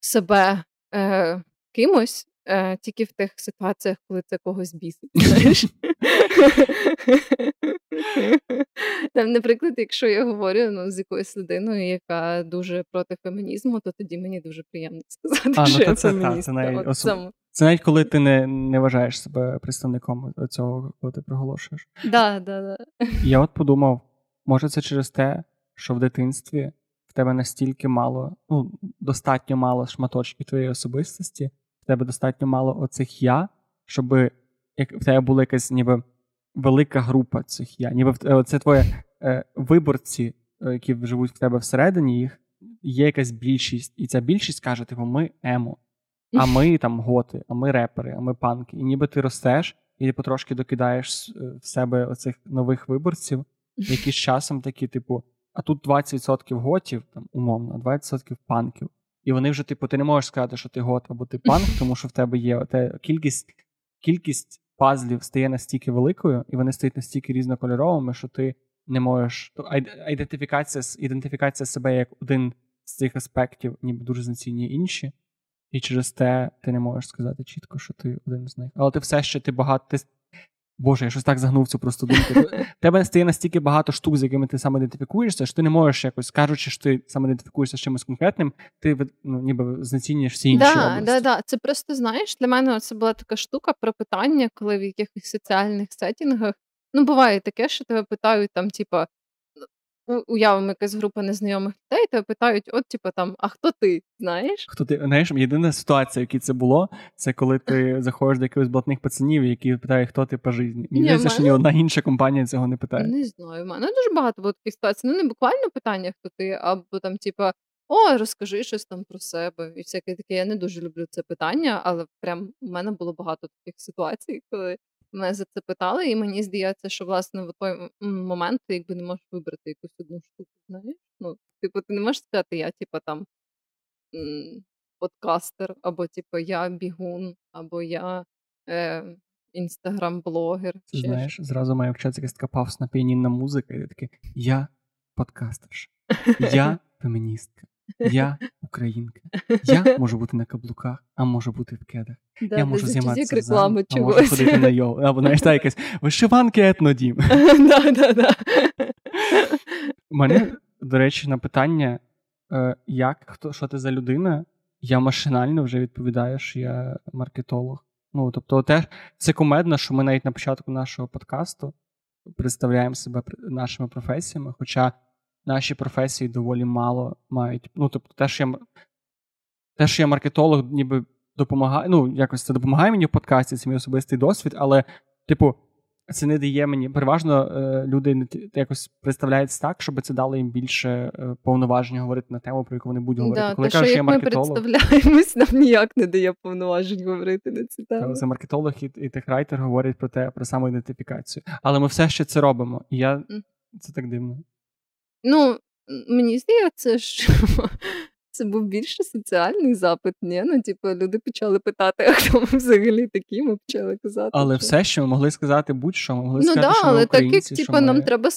себе е, кимось. Е, тільки в тих ситуаціях, коли це когось бісить. знаєш. Там, Наприклад, якщо я говорю ну, з якоюсь людиною, яка дуже проти фемінізму, то тоді мені дуже приємно сказати, а, ну, що то я це, феміністка. Та, це, навіть От особ... цьому. це навіть коли ти не не вважаєш себе представником цього, коли ти проголошуєш. Да, да, да. Я от подумав, може, це через те, що в дитинстві в тебе настільки мало, ну, достатньо мало шматочків твоєї особистості, тебе достатньо мало оцих я, щоб як в тебе була якась ніби велика група цих я. Ніби це твоє е, виборці, е, які живуть в тебе всередині, їх є якась більшість, і ця більшість каже: типу, ми емо, а ми там готи, а ми репери, а ми панки. І ніби ти ростеш і ти потрошки докидаєш е, в себе оцих нових виборців, які з часом такі, типу, а тут 20% готів, там умовно, а 20% панків. І вони вже, типу, ти не можеш сказати, що ти гот або ти панк, тому що в тебе є оте кількість кількість пазлів стає настільки великою, і вони стають настільки різнокольоровими, що ти не можеш. ідентифікація ідентифікація себе як один з цих аспектів, ніби дуже знецінює інші, і через те ти не можеш сказати чітко, що ти один з них. Але ти все ще ти багато. Ти, Боже, я щось так загнув цю просто думку. Тебе стає настільки багато штук, з якими ти саме ідентифікуєшся, що ти не можеш якось, кажучи, що ти саме ідентифікуєшся з чимось конкретним, ти ну, ніби знецінюєш всі інші. Да, області. да, да. Це просто знаєш, для мене це була така штука про питання, коли в якихось соціальних сетінгах. Ну, буває таке, що тебе питають там, типа, уявимо якась група незнайомих людей, тебе питають, от, типу, там, а хто ти? Знаєш? Хто ти знаєш, єдина ситуація, в якій це було, це коли ти заходиш до якихось блатних пацанів, які питають, хто ти по житті. Мені здається, що ні одна інша компанія цього не питає. Не знаю, в мене дуже багато було таких ситуацій. Ну, не буквально питання, хто ти, або там, типа. О, розкажи щось там про себе і всяке таке. Я не дуже люблю це питання, але прям у мене було багато таких ситуацій, коли мене за це питали, і мені здається, що власне в той момент ти якби не можеш вибрати якусь одну штуку. Знаєш? Ну, типу, ти не можеш сказати, я, типу, там подкастер, або типу, я бігун, або я е, інстаграм-блогер. Ти знаєш, зразу має вчатися якась така пафосна піанінна музика, і таке я подкастерша, я феміністка. Я українка. Я можу бути на каблуках, а можу бути в кедах. Да, я можу займатися залі, а можу ходити на йогу. Або знаєш, та якась вишиванки етнодім. да, да, да. Мене, до речі, на питання, е, як, хто, що ти за людина, я машинально вже відповідаю, що я маркетолог. Ну, тобто, те, це кумедно, що ми навіть на початку нашого подкасту представляємо себе нашими професіями, хоча наші професії доволі мало мають. Ну, тобто, те, що я те, що я маркетолог, ніби допомагає, ну, якось це допомагає мені в подкасті, це мій особистий досвід, але, типу, це не дає мені. Переважно е, люди не якось представляються так, щоб це дало їм більше е, повноважень говорити на тему, про яку вони будуть говорити. Да, Коли кажуть, що я маркетолог, ми представляємось, нам ніяк не дає повноважень говорити на цю тему. Це маркетолог і, і техрайтер говорять про те, про самоідентифікацію. Але ми все ще це робимо. І я це так дивно. Ну, мені здається, що це був більше соціальний запит, ні? Ну, типу, люди почали питати, а хто ми взагалі такі, ми почали казати. Але що... все, що ми могли сказати, будь-що ми могли ну, сказати, да, що ми але так як типу, ми... нам треба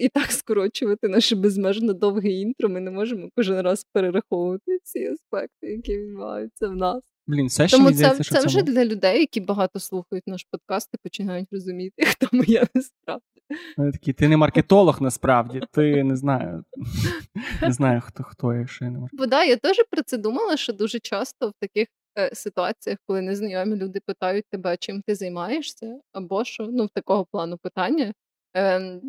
і так скорочувати наше безмежно довге інтро, ми не можемо кожен раз перераховувати всі аспекти, які відбуваються в нас. Блін, все ще Тому здається, це, що це вже для людей, які багато слухають наш подкаст і починають розуміти, хто ми є насправді. Вони такі, ти не маркетолог насправді, ти не знаю. Не знаю, хто хто, якщо я не маркетолог. Бо да, я теж про це думала, що дуже часто в таких е, ситуаціях, коли незнайомі люди питають тебе, чим ти займаєшся, або що ну, в такого плану питання, е,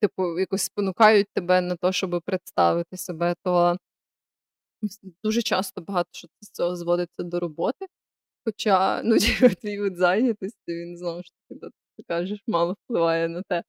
типу, якось спонукають тебе на те, щоб представити себе, то дуже часто багато що з цього зводиться до роботи. Хоча ну, твій вид зайнятості, він знову ж таки, ти кажеш, мало впливає на те.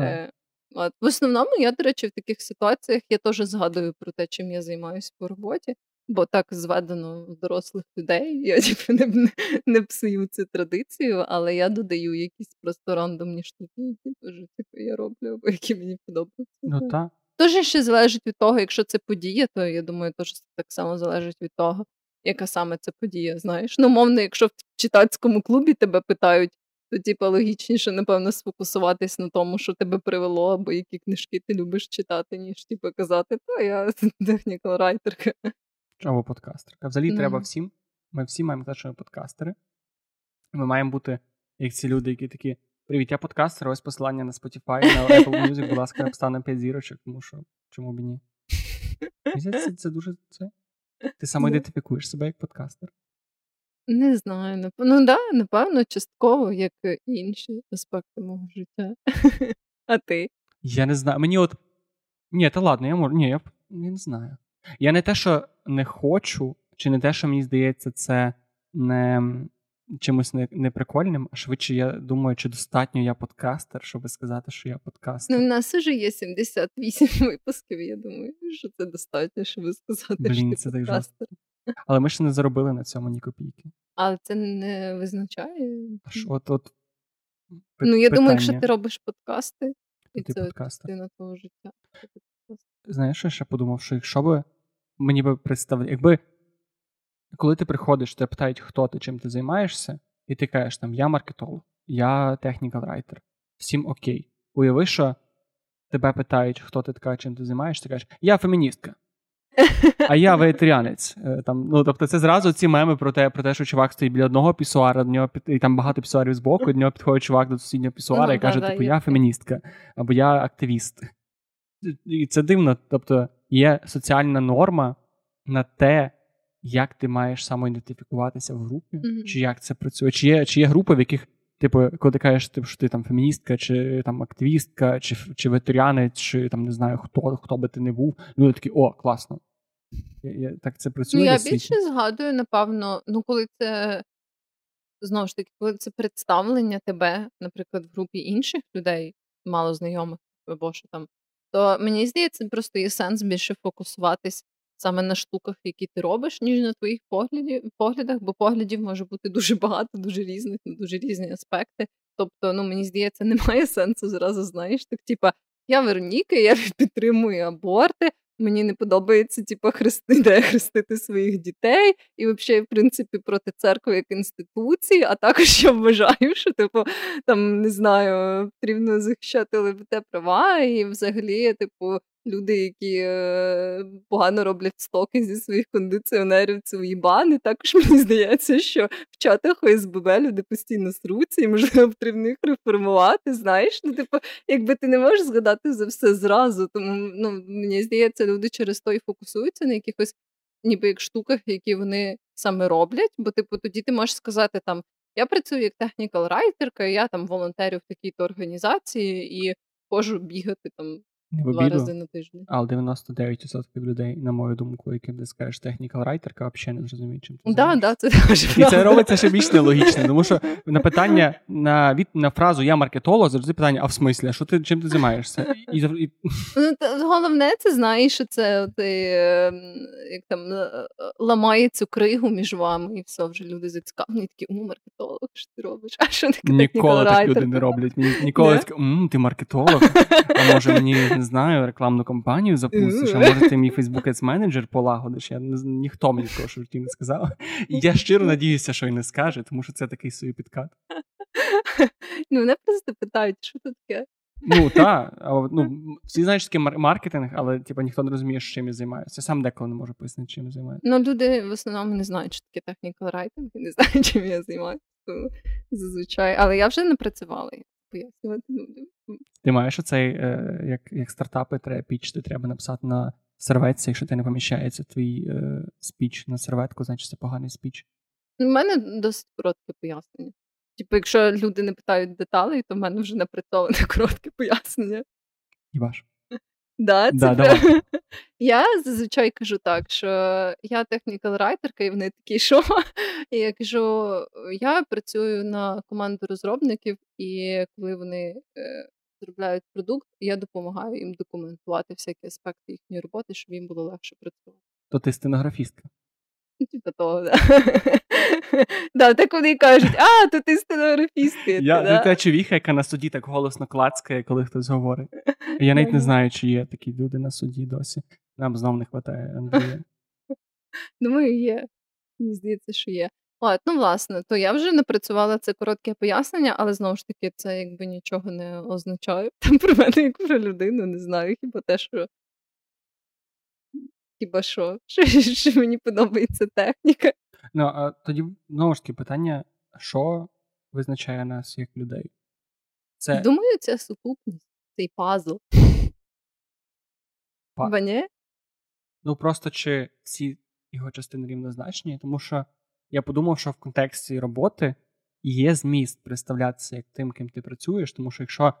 Е, от. В основному, я, до речі, в таких ситуаціях я теж згадую про те, чим я займаюся по роботі, бо так зведено дорослих людей. Я типу, не, не не, псую цю традицію, але я додаю якісь просто рандомні штуки, які теж типу, я роблю, або які мені подобаються. Ну так. Теж ще залежить від того, якщо це подія, то я думаю, теж так само залежить від того, яка саме це подія. Знаєш, ну, мовно, якщо в читацькому клубі тебе питають, то типу, логічніше, напевно, сфокусуватись на тому, що тебе привело, або які книжки ти любиш читати, ніж типу, казати, та я технікал райтерка. Або подкастерка. Взагалі no. треба всім Ми всі маємо казати, що ми подкастери. Ми маємо бути як ці люди, які такі. Привіт, я подкастер, ось посилання на Spotify, на Apple Music, будь ласка, встане 5 зірочок, тому що чому б і ні? Це, це дуже це. Ти самоідентифікуєш себе як подкастер? Не знаю. Ну да, напевно, частково, як інші аспекти мого життя. А ти? Я не знаю. Мені от. Ні, та ладно, я можу. Ні, я я не знаю. Я не те, що не хочу, чи не те, що мені здається, це не чимось не, неприкольним, а швидше я думаю, чи достатньо я подкастер, щоб сказати, що я подкастер. Ну, в нас вже є 78 випусків, я думаю, що це достатньо, щоб сказати, Блін, що ти це подкастер. Так Але ми ще не заробили на цьому ні копійки. Але це не визначає. Аж от, от Ну, я думаю, якщо ти робиш подкасти, і ти це частина твого життя. Знаєш, що я ще подумав, що якщо би мені би представили, якби коли ти приходиш, тебе питають, хто ти, чим ти займаєшся, і ти кажеш, там, я маркетолог, я технікал райтер, всім окей. Уяви, що тебе питають, хто ти така, чим ти займаєшся, ти кажеш, я феміністка. А я вегетаріанець. Е, там, ну, Тобто це зразу ці меми про те, про те, що чувак стоїть біля одного пісуара, до нього під, і там багато пісуарів збоку, і до нього підходить чувак до сусіднього пісуара ну, і каже, типу, я феміністка, або я активіст. І це дивно. Тобто є соціальна норма на те, як ти маєш самоідентифікуватися в групі, mm-hmm. чи як це працює, чи є чи є групи, в яких, типу, коли ти кажеш, типу, що ти там феміністка, чи там активістка, чи чи ветеріанець, чи там не знаю, хто хто би ти не був, люди такі, о, класно. Я, я, Так це працює. Ну, Я більше згадую, напевно, ну, коли це знову ж таки, коли це представлення тебе, наприклад, в групі інших людей, мало знайомих, або що там, то мені здається, просто є сенс більше фокусуватись саме на штуках, які ти робиш, ніж на твоїх поглядів, поглядах, бо поглядів може бути дуже багато, дуже різних, на дуже різні аспекти. Тобто, ну мені здається, немає сенсу зразу, знаєш, так типа я Вероніка, я підтримую аборти. Мені не подобається, типу, хрести, де хрестити своїх дітей, і взагалі, в принципі, проти церкви як інституції, а також я вважаю, що типу там не знаю, потрібно захищати ЛГБТ права, і взагалі, типу, люди, які е, погано роблять стоки зі своїх кондиціонерів, це уїбани. Також мені здається, що в чатах ОСББ люди постійно сруться, і можливо потрібно їх реформувати. Знаєш, ну типу, якби ти не можеш згадати за все зразу, тому ну мені здається, люди через то і фокусуються на якихось, ніби як штуках, які вони саме роблять. Бо, типу, тоді ти можеш сказати там. Я працюю як технікал райтерка, я там волонтерю в такій-то організації і можу бігати там в Два рази на тиждень. Але 99% людей, на мою думку, яким ти скажеш технікал райтерка, взагалі не зрозуміють, чим ти да, да, це теж І це робиться ще більш нелогічно, тому що на питання на від на фразу Я маркетолог завжди питання, а в смислі, а що ти чим ти займаєшся? І, і... Ну, Головне, це знаєш, що це ти ем, як там е, ламає цю кригу між вами, і все вже люди зацікавлені, такі у маркетолог, що ти робиш? А що таке Ніколи так люди не роблять. Ніколи такі, ти маркетолог, а може мені не знаю, рекламну кампанію запустиш, а може ти мій Facebook Ads менеджер полагодиш. Я не ніхто мені такого житті не сказав. І я щиро надіюся, що й не скаже, тому що це такий собі підкат. Ну, мене просто питають, що це таке. Ну так, ну, всі знають, що таке маркетинг, але типу, ніхто не розуміє, чим я займаюся. Я сам деколи не можу пояснити, чим я займаюся. Ну, люди в основному не знають, що таке технікал райтинг, і не знають, чим я займаюся зазвичай. Але я вже не працювала пояснювати людям. Ти маєш оцей, е, як як стартапи треба пічти, треба написати на серветці, якщо ти не поміщається твій е, спіч на серветку, значить це поганий спіч. У мене досить коротке пояснення. Типу, якщо люди не питають деталей, то в мене вже напрацьоване коротке пояснення. І ваш. Да, це да, прям... Я зазвичай кажу так, що я технікал райтерка, і вони такі, що? І я кажу, я працюю на команду розробників, і коли вони е, зробляють продукт, я допомагаю їм документувати всякі аспекти їхньої роботи, щоб їм було легше працювати. То ти стенографістка. Типа того, да. Так вони кажуть, а, то ти стенографістка. Я да? та човіха, яка на суді так голосно клацкає, коли хтось говорить. Я навіть не знаю, чи є такі люди на суді досі. Нам знов не вистачає Андрія. Думаю, є. Мені здається, що є. От, ну, власне, то я вже напрацювала це коротке пояснення, але знову ж таки, це якби нічого не означає. Там про мене, як про людину, не знаю, хіба те, що хіба що, що, що мені подобається техніка. Ну, а тоді знову ж таки питання: що визначає нас як людей? Це... Думаю, це сукупність, цей пазл. Па... Бо Ну просто чи всі його частини рівнозначні, тому що я подумав, що в контексті роботи є зміст представлятися як тим, ким ти працюєш, тому що якщо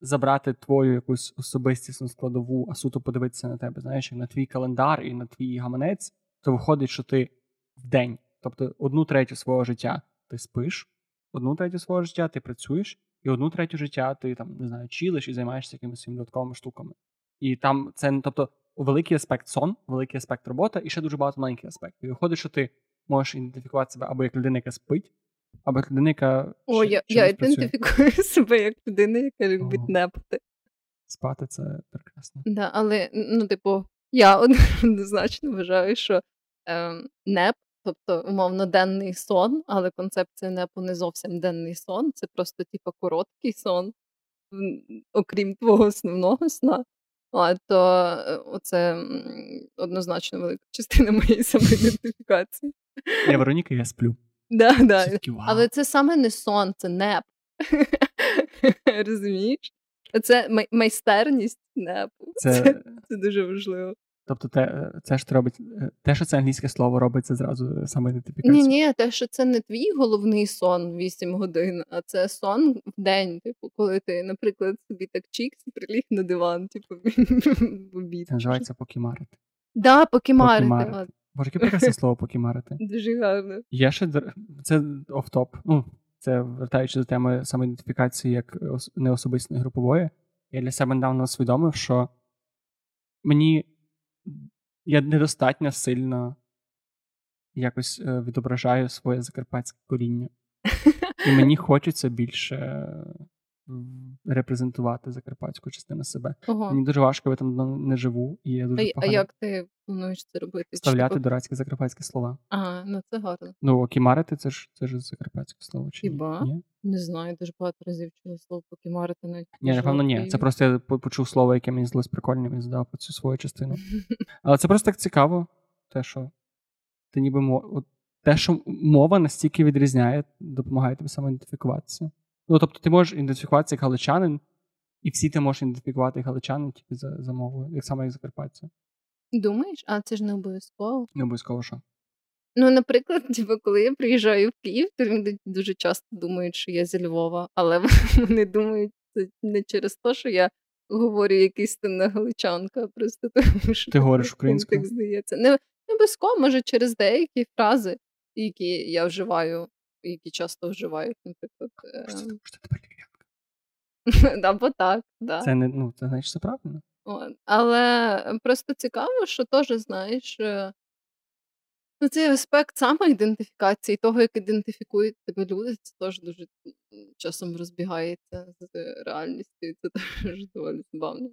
забрати твою якусь особистісну складову, а суто подивитися на тебе, знаєш, на твій календар і на твій гаманець, то виходить, що ти в день, тобто одну третю свого життя ти спиш, одну третю свого життя ти працюєш, і одну третю життя ти там не знаю, чілиш і займаєшся якимись додатковими штуками. І там це, тобто, великий аспект сон, великий аспект робота, і ще дуже багато маленьких аспектів. І виходить, що ти можеш ідентифікувати себе або як людина, яка спить, або людина, яка. О, я я ідентифікую себе як людина, яка любить О. непати. Спати це прекрасно. Да, Але, ну, типу, я однозначно вважаю, що е, неп, тобто, умовно, денний сон, але концепція непу не зовсім денний сон, це просто, типу, короткий сон, окрім твого основного сна. А, то е, це однозначно велика частина моєї самоідентифікації. Я Вероніка, я сплю. Да, да. Такі, Але це саме не сон, це неп. Розумієш? Це май- майстерність nap у. Це... Це, це дуже важливо. Тобто, те, це ж робить е, те, що це англійське слово робить, це зразу самоідентифікація? Ні, ні, те, що це не твій головний сон 8 годин, а це сон в день. Типу, коли ти, наприклад, собі так чікс приліг на диван, типу в обід. Це називається покімарити. Да, покімарити. покімарити. Боже, яке прекрасне слово покімарити. Дуже гарно. Я ще це офтоп. Ну, це вертаючи до теми самоідентифікації як неособистої групової. Я для себе недавно усвідомив, що мені я недостатньо сильно якось е, відображаю своє закарпатське коріння. І мені хочеться більше репрезентувати закарпатську частину себе. Ого. Мені дуже важко, я там не живу, і я дуже а, а як ти плануєш це робити? Вставляти дурацькі закарпатські слова. Ага, ну це гарно. Ну, окімарити це ж це ж закарпатське слово. чи Хіба? Ні? Не знаю, дуже багато разів чула слово покімарити навіть. Ні, напевно, ні. Це просто я почув слово, яке мені здалось прикольним і задав по цю свою частину. Але це просто так цікаво, те, що ти ніби мов... те, що мова настільки відрізняє, допомагає тобі самоідентифікуватися. Ну, тобто, ти можеш ідентифікуватися як галичанин, і всі ти можеш ідентифікувати як галичанин тільки за за мовою, як саме як закарпатця. Думаєш, а це ж не обов'язково. Не обов'язково що? Ну, наприклад, типу, коли я приїжджаю в Київ, то люди дуже часто думають, що я зі Львова, але вони думають це не через те, що я говорю якийсь там галичанка, просто тому що ти говориш українською? так здається. Не, не обов'язково, може, через деякі фрази, які я вживаю які часто вживають, наприклад. Просто тому що тепер львів'янка. Або так, да. Це не ну, це значить це правильно. Але просто цікаво, що теж знаєш. Е, ну, Цей аспект самоідентифікації, того, як ідентифікують тебе люди, це теж дуже часом розбігається з реальністю, це теж доволі забавно.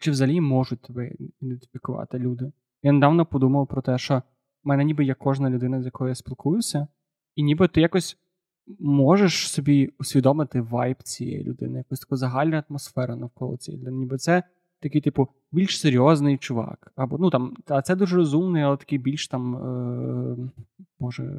Чи взагалі можуть тебе ідентифікувати люди? Я недавно подумав про те, що в мене ніби є кожна людина, з якою я спілкуюся, і ніби ти якось можеш собі усвідомити вайб цієї людини, якусь таку загальну атмосферу навколо цієї людини. Ніби це такий, типу, більш серйозний чувак. Або ну там, а це дуже розумний, але такий більш там. Е, Боже.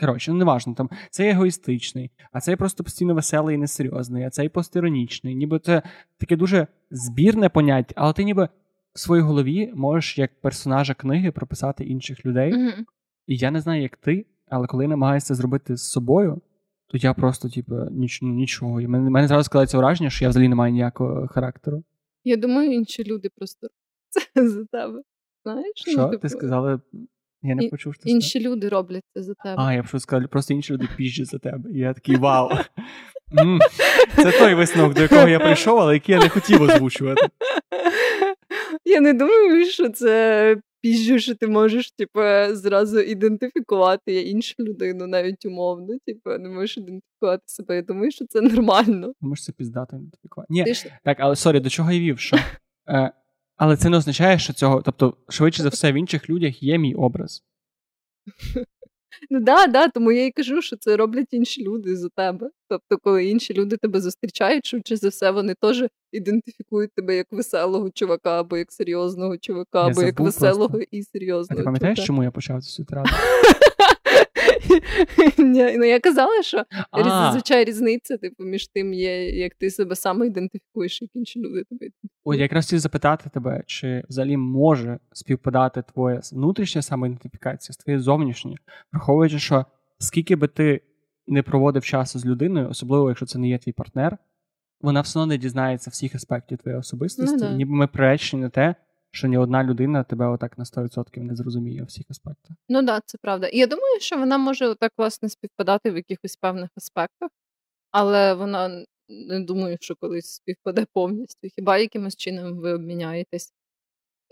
Коротше, ну неважно, там це егоїстичний, а цей просто постійно веселий і несерйозний, а цей постіронічний. Ніби це таке дуже збірне поняття, але ти ніби в своїй голові можеш як персонажа книги прописати інших людей. Mm-hmm. І я не знаю, як ти, але коли намагаюся зробити з собою, то я просто, типу, ніч, ну, нічого. І мене, мене зразу складається враження, що я взагалі не маю ніякого характеру. Я думаю, інші люди просто це за тебе. Знаєш? Що? Ну, типу... Ти сказала. Я не почув, що Інші сказав. люди роблять це за тебе. А, я б що сказати, просто інші люди піжджать за тебе. І я такий вау. Це той висновок, до якого я прийшов, але який я не хотів озвучувати. Я не думаю, що це піжу, що ти можеш, типу, зразу ідентифікувати я іншу людину, навіть умовно. Типу, не можеш ідентифікувати себе. Я думаю, що це нормально. Можеш це піздати ідентифікувати. Ні, ж... Так, але сорі, до чого я вів? що... Е, але це не означає, що цього. Тобто, швидше за все, в інших людях є мій образ. Ну да, да, тому я і кажу, що це роблять інші люди за тебе. Тобто, коли інші люди тебе зустрічають, швидше за все, вони теж ідентифікують тебе як веселого чувака, або як серйозного чувака, або як веселого просто. і серйозного. А ти пам'ятаєш, чому я почав цю тираду? Ну я казала, що зазвичай різниця, типу, між тим є, як ти себе саме ідентифікуєш, як інші люди тебе От якраз хотів запитати тебе, чи взагалі може співпадати твоя внутрішня самоідентифікація з твоєю зовнішньою, враховуючи, що скільки би ти не проводив часу з людиною, особливо якщо це не є твій партнер, вона все одно не дізнається всіх аспектів твоєї особистості, ну, ніби ми приречені на те, що ні одна людина тебе отак на 100% не зрозуміє у всіх аспектах. Ну так, да, це правда. І я думаю, що вона може так власне співпадати в якихось певних аспектах, але вона не думаю, що колись співпаде повністю. Хіба якимось чином ви обміняєтесь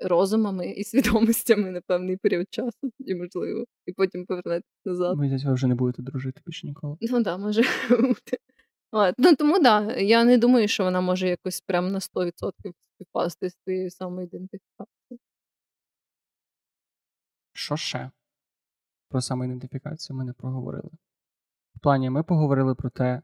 розумами і свідомостями на певний період часу, і можливо, і потім повернетесь назад. Ви ви вже не будете дружити більше ніколи. Ну так, да, може бути. Ну тому да, я не думаю, що вона може якось прям на 100% співпасти з твоєю самоідентифікацією. Що ще? Про самоідентифікацію ми не проговорили. В плані ми поговорили про те,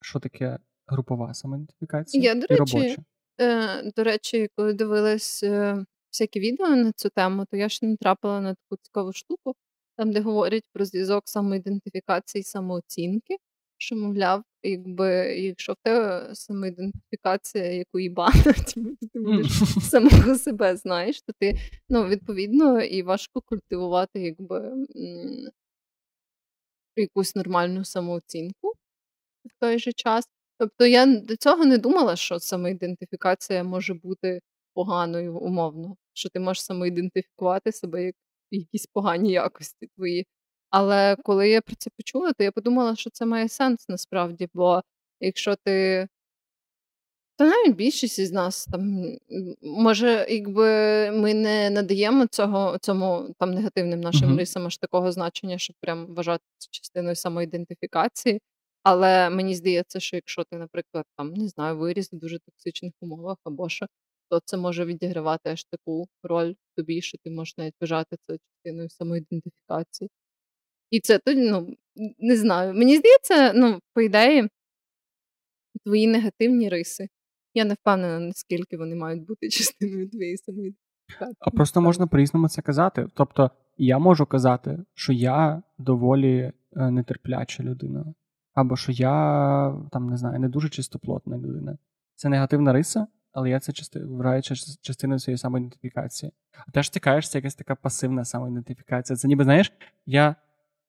що таке групова самоідентифікація Я, до і речі, робоча. Е, До речі, коли дивилась е, всякі відео на цю тему, то я ще не трапила на таку цікаву штуку, там, де говорять про зв'язок самоідентифікації і самооцінки що, мовляв, якби якщо в тебе самоідентифікація, як у Ібана, ти будеш самого себе знаєш, то ти ну, відповідно і важко культивувати якби якусь нормальну самооцінку в той же час. Тобто я до цього не думала, що самоідентифікація може бути поганою умовно, що ти можеш самоідентифікувати себе як якісь погані якості твої. Але коли я про це почула, то я подумала, що це має сенс насправді, бо якщо ти. Та навіть більшість із нас там може, якби ми не надаємо цього цьому там негативним нашим uh-huh. рисам аж такого значення, щоб прям вважати це частиною самоідентифікації. Але мені здається, що якщо ти, наприклад, там не знаю, виріс в дуже токсичних умовах або що, то це може відігравати аж таку роль тобі, що ти можеш навіть вважати це частиною самоідентифікації. І це ну, не знаю. Мені здається, ну, по ідеї, твої негативні риси. Я не впевнена, наскільки вони мають бути частиною твоєї самої. А просто можна по-різному це казати. Тобто, я можу казати, що я доволі е, нетерпляча людина, або що я там не знаю, не дуже чистоплотна людина. Це негативна риса, але я це вважаю частиною своєї самоідентифікації. А теж стикаєшся якась така пасивна самоідентифікація. Це ніби знаєш, я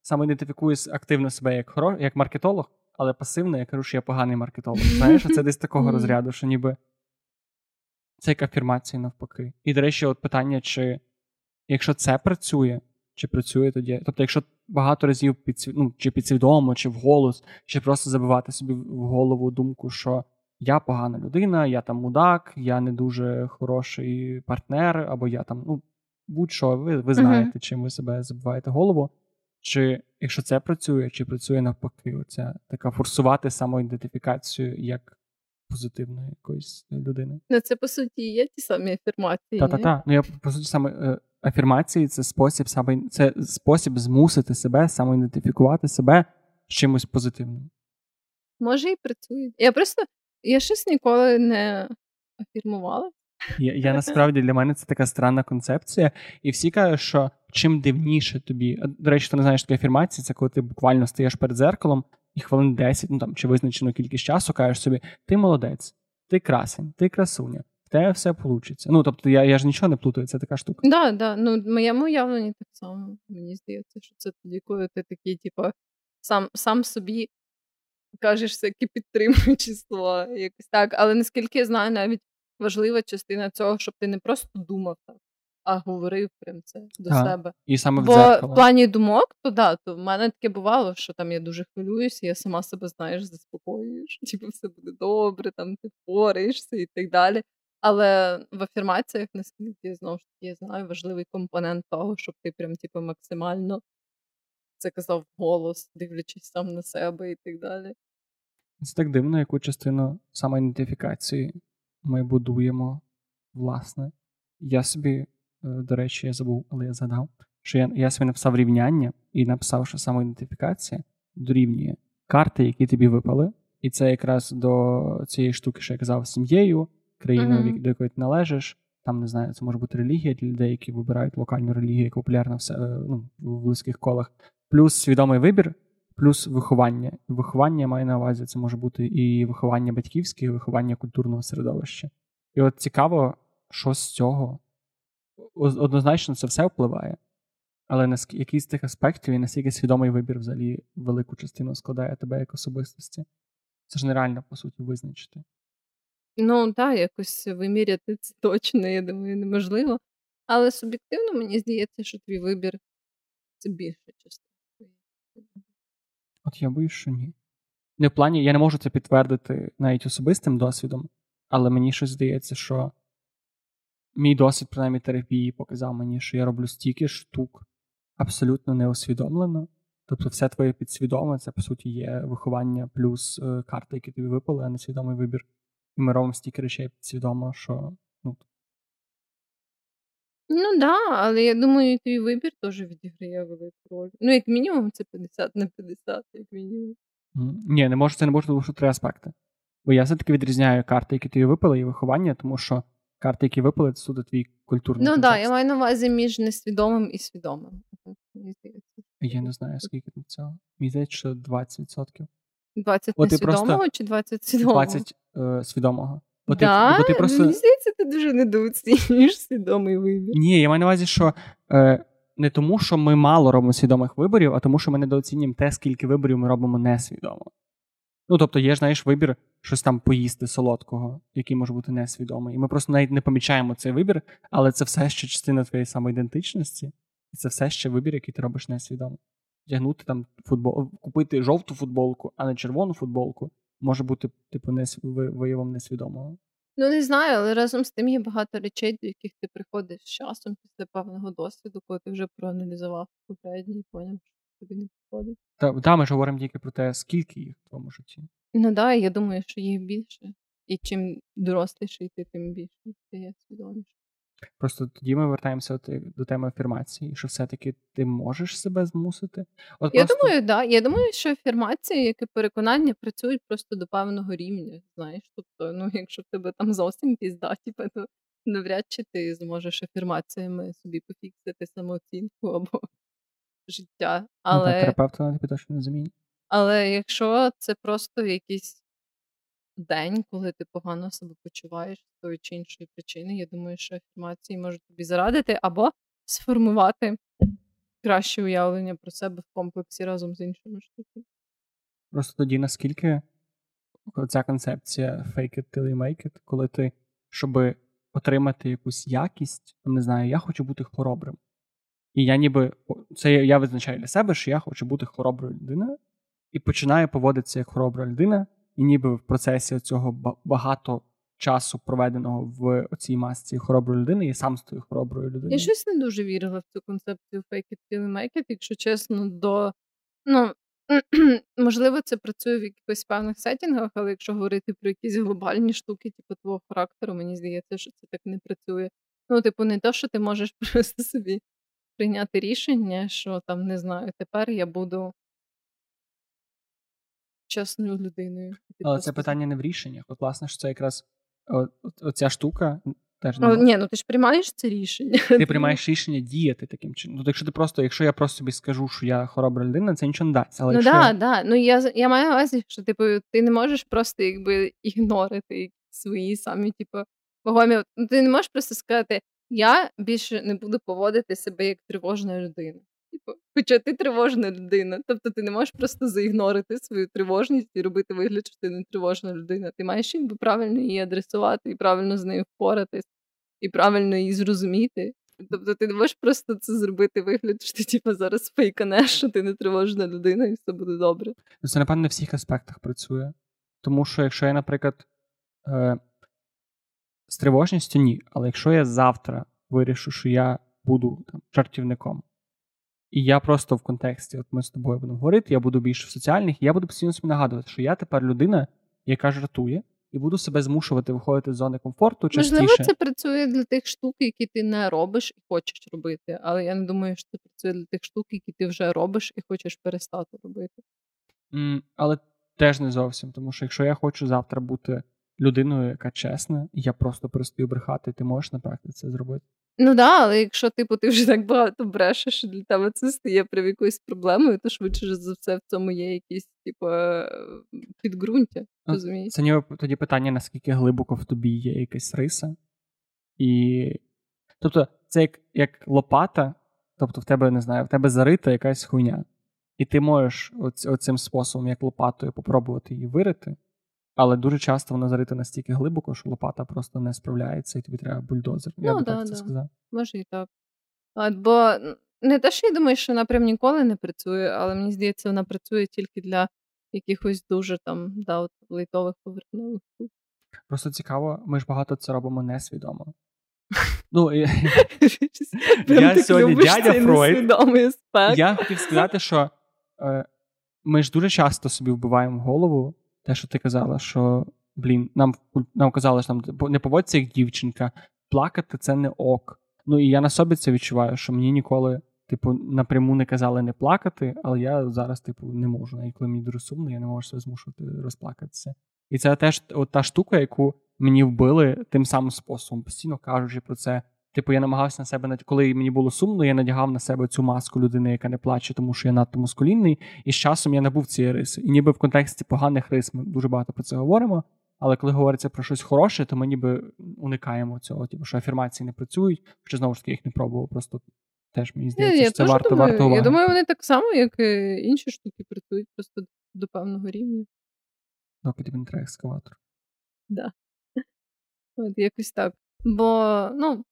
самоідентифікую активно себе як хоро, як маркетолог, але пасивно я кажу, що я поганий маркетолог. Знаєш, це десь такого розряду, що ніби це як афірмація навпаки. І, до речі, от питання, чи якщо це працює, чи працює тоді. Тобто, якщо багато разів під, ну, чи підсвідомо, чи вголос, чи просто забивати собі в голову думку, що я погана людина, я там мудак, я не дуже хороший партнер, або я там, ну, будь-що, ви ви знаєте, uh-huh. чим ви себе забиваєте голову. Чи якщо це працює, чи працює навпаки, оця така форсувати самоідентифікацію як позитивної якоїсь людини? Ну, це по суті є ті самі афірмації. Та-та-та. Ну я по суті саме е, афірмації це спосіб саме це спосіб змусити себе, самоідентифікувати себе з чимось позитивним. Може і працює. Я просто я щось ніколи не афірмувала. Я я насправді для мене це така странна концепція, і всі кажуть, що чим дивніше тобі. До речі, ти не знаєш такі афірмації, це коли ти буквально стоїш перед зеркалом і хвилин 10, ну там чи визначену кількість часу, кажеш собі, ти молодець, ти красень, ти красуня, в тебе все вийде. Ну тобто я я ж нічого не плутаю, це така штука. Да, да. Ну в моєму уявленні так само. Мені здається, що це тоді, коли ти такий, типу, сам сам собі кажеш всякі підтримуючі слова, якось так. Але наскільки я знаю, навіть важлива частина цього, щоб ти не просто думав так, а говорив прям це до а, себе. І саме в Бо дзеркало. в плані думок, то да, то в мене таке бувало, що там я дуже хвилююся, я сама себе, знаєш, заспокоюєш, типу все буде добре, там ти впораєшся і так далі. Але в афірмаціях, наскільки знову ж таки я знаю, важливий компонент того, щоб ти прям типу, максимально це казав голос, дивлячись сам на себе і так далі. Це так дивно, яку частину самоідентифікації ми будуємо власне. Я собі, е, до речі, я забув, але я згадав, що я я собі написав рівняння і написав, що самоідентифікація дорівнює карти, які тобі випали. І це якраз до цієї штуки, що я казав, сім'єю, країною, uh-huh. до якої ти належиш. Там не знаю, це може бути релігія для людей, які вибирають локальну релігію, яка популярна в, ну, в близьких колах. плюс свідомий вибір, плюс виховання. І виховання маю на увазі, це може бути і виховання батьківське, і виховання культурного середовища. І от цікаво, що з цього однозначно це все впливає. Але на який з цих аспектів і наскільки свідомий вибір взагалі велику частину складає тебе як особистості? Це ж нереально, по суті, визначити. Ну, так, якось виміряти це точно, я думаю, неможливо. Але суб'єктивно мені здається, що твій вибір це більша частина. От я боюсь, що ні. Не в плані, я не можу це підтвердити навіть особистим досвідом, але мені щось здається, що мій досвід, принаймні терапії, показав мені, що я роблю стільки штук абсолютно неосвідомлено. Тобто, все твоє підсвідоме, це по суті є виховання плюс е, карти, які тобі випали, а не свідомий вибір. І ми робимо стільки речей підсвідомо, що ну. Ну да, але я думаю, твій вибір теж відіграє велику роль. Ну, як мінімум, це 50 на 50, як мінімум. Ні, не можу, це не можу, тому що три аспекти. Бо я все-таки відрізняю карти, які тобі випали, і виховання, тому що карти, які випали, це суто твій культурний. Ну так, да, я маю на увазі між несвідомим і свідомим. Я не знаю, скільки там цього. Мені здається, що 20%. 20 От несвідомого просто... чи 20 свідомого? 20 е, свідомого. Бо да? ти, бо ти просто... Мені здається, ти дуже недооцінюєш свідомий вибір. Ні, я маю на увазі, що е, не тому, що ми мало робимо свідомих виборів, а тому, що ми недооцінюємо те, скільки виборів ми робимо несвідомо. Ну, тобто, є, знаєш, вибір щось там поїсти солодкого, який може бути несвідомий. І ми просто навіть не помічаємо цей вибір, але це все ще частина твоєї самоідентичності, і це все ще вибір, який ти робиш несвідомо. Тягнути там футбол, купити жовту футболку, а не червону футболку, може бути, типу, не виявом несвідомого. Ну, не знаю, але разом з тим є багато речей, до яких ти приходиш з часом після певного досвіду, коли ти вже проаналізував попередній і поняв, що тобі не підходить. Та, та ми ж говоримо тільки про те, скільки їх в твоєму житті. Ну да, я думаю, що їх більше. І чим доросліший ти, тим більше стає свідоміше. Просто тоді ми вертаємося до теми афірмації, що все-таки ти можеш себе змусити. От Я просто... думаю, да. Я думаю, що афірмації, як і переконання, працюють просто до певного рівня. Знаєш, тобто, ну, якщо в тебе там зовсім пізда, типу, то навряд чи ти зможеш афірмаціями собі пофіксити самооцінку або життя. Але... Ну, терапевта на тобі точно не замінить. Але якщо це просто якийсь день, коли ти погано себе почуваєш з тої чи іншої причини, я думаю, що афірмації можуть тобі зарадити або сформувати краще уявлення про себе в комплексі разом з іншими штуками. Просто тоді наскільки ця концепція fake it till you make it, коли ти, щоб отримати якусь якість, не знаю, я хочу бути хоробрим. І я ніби це я визначаю для себе, що я хочу бути хороброю людиною, і починаю поводитися як хоробра людина, і ніби в процесі цього багато часу, проведеного в цій масці хороброї людини, я сам стою хороброю людиною. Я щось не дуже вірила в цю концепцію fake it till make it, якщо чесно, до ну. Можливо, це працює в якихось певних сетінгах, але якщо говорити про якісь глобальні штуки, типу твого характеру, мені здається, що це так не працює. Ну, типу, не то, що ти можеш просто собі прийняти рішення, що там не знаю, тепер я буду чесною людиною. Але це питання не в рішеннях. От, власне, що це якраз оця штука. Теж не Ні, ну ти ж приймаєш це рішення. Ти приймаєш рішення діяти таким чином. Ну, якщо ти просто, якщо я просто собі скажу, що я хоробра людина, це нічого не дасть. Але Ну так, я... да. Ну я я маю на увазі, що типу, ти не можеш просто якби ігнорити свої самі, типу, вагомі. Ну, ти не можеш просто сказати, я більше не буду поводити себе як тривожна людина. Типу, хоча ти тривожна людина. Тобто ти не можеш просто заігнорити свою тривожність і робити вигляд, що ти не тривожна людина. Ти маєш якби правильно її адресувати, і правильно з нею впоратись, і правильно її зрозуміти. Тобто ти не можеш просто це зробити вигляд, що ти типу, зараз фейканеш, що ти не тривожна людина, і все буде добре. Ну, це, напевно, на всіх аспектах працює. Тому що, якщо я, наприклад, е, з тривожністю ні. Але якщо я завтра вирішу, що я буду там жартівником, і я просто в контексті, от ми з тобою будемо говорити, я буду більше в соціальних, і я буду постійно собі нагадувати, що я тепер людина, яка жартує, і буду себе змушувати виходити з зони комфорту. частіше. Можливо, це працює для тих штук, які ти не робиш і хочеш робити. Але я не думаю, що це працює для тих штук, які ти вже робиш і хочеш перестати робити. Mm, але теж не зовсім, тому що якщо я хочу завтра бути людиною, яка чесна, і я просто перестаю брехати, ти можеш на практиці це зробити. Ну да, але якщо типу ти вже так багато брешеш, і для тебе це стає прям якоюсь проблемою, то швидше за все в цьому є якісь, типу, підґрунтя. розумієш? Це ніби тоді питання, наскільки глибоко в тобі є якась риса. І. Тобто, це як як лопата, тобто в тебе не знаю, в тебе зарита якась хуйня. І ти можеш оць, оцим способом, як лопатою, попробувати її вирити, але дуже часто воно зарито настільки глибоко, що лопата просто не справляється, і тобі треба бульдозер. Ну, я би да, так це да. сказав. Може і так. От, бо не те, що я думаю, що вона прям ніколи не працює, але мені здається, вона працює тільки для якихось дуже там да, от, light ових поверхневих. Просто цікаво, ми ж багато це робимо несвідомо. Ну, Я сьогодні дядя Фройд. Я хотів сказати, що е, ми ж дуже часто собі вбиваємо в голову те, що ти казала, що блін, нам нам казали, що там не поводься як дівчинка, плакати це не ок. Ну і я на собі це відчуваю, що мені ніколи, типу, напряму не казали не плакати, але я зараз, типу, не можу. Навіть коли мені дуже сумно, я не можу себе змушувати розплакатися. І це теж от та штука, яку мені вбили тим самим способом, постійно кажучи про це. Типу, я намагався на себе коли мені було сумно, я надягав на себе цю маску людини, яка не плаче, тому що я надто мускулінний, і з часом я набув цієї риси. І ніби в контексті поганих рис ми дуже багато про це говоримо. Але коли говориться про щось хороше, то ми ніби уникаємо цього, типу, що афірмації не працюють, що знову ж таки їх не пробував. Просто теж мені здається, я, що це варто думаю, варто уваги. Я думаю, вони так само, як і інші штуки, працюють просто до певного рівня. Доки тобі не треба екскаватор. Да. От якось так. Бо, ну,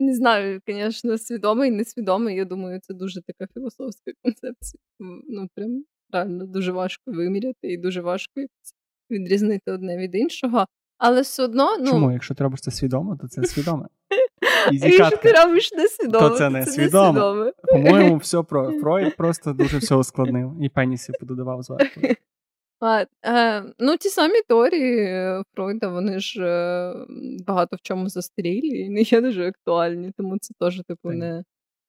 не знаю, звісно, свідомий, несвідомий. Я думаю, це дуже така філософська концепція. Ну, прям реально дуже важко виміряти і дуже важко відрізнити одне від іншого. Але все одно. ну... Чому? Якщо ти робиш це свідомо, то це свідоме. Якщо ти робиш несвідомо, то це не свідомо. По-моєму, все про Фройд просто дуже все ускладнив і пенісів пододавав зверху. А, е, Ну, ті самі теорії е, Фройда, вони ж е, багато в чому застарілі і не є дуже актуальні, тому це теж, типу, не.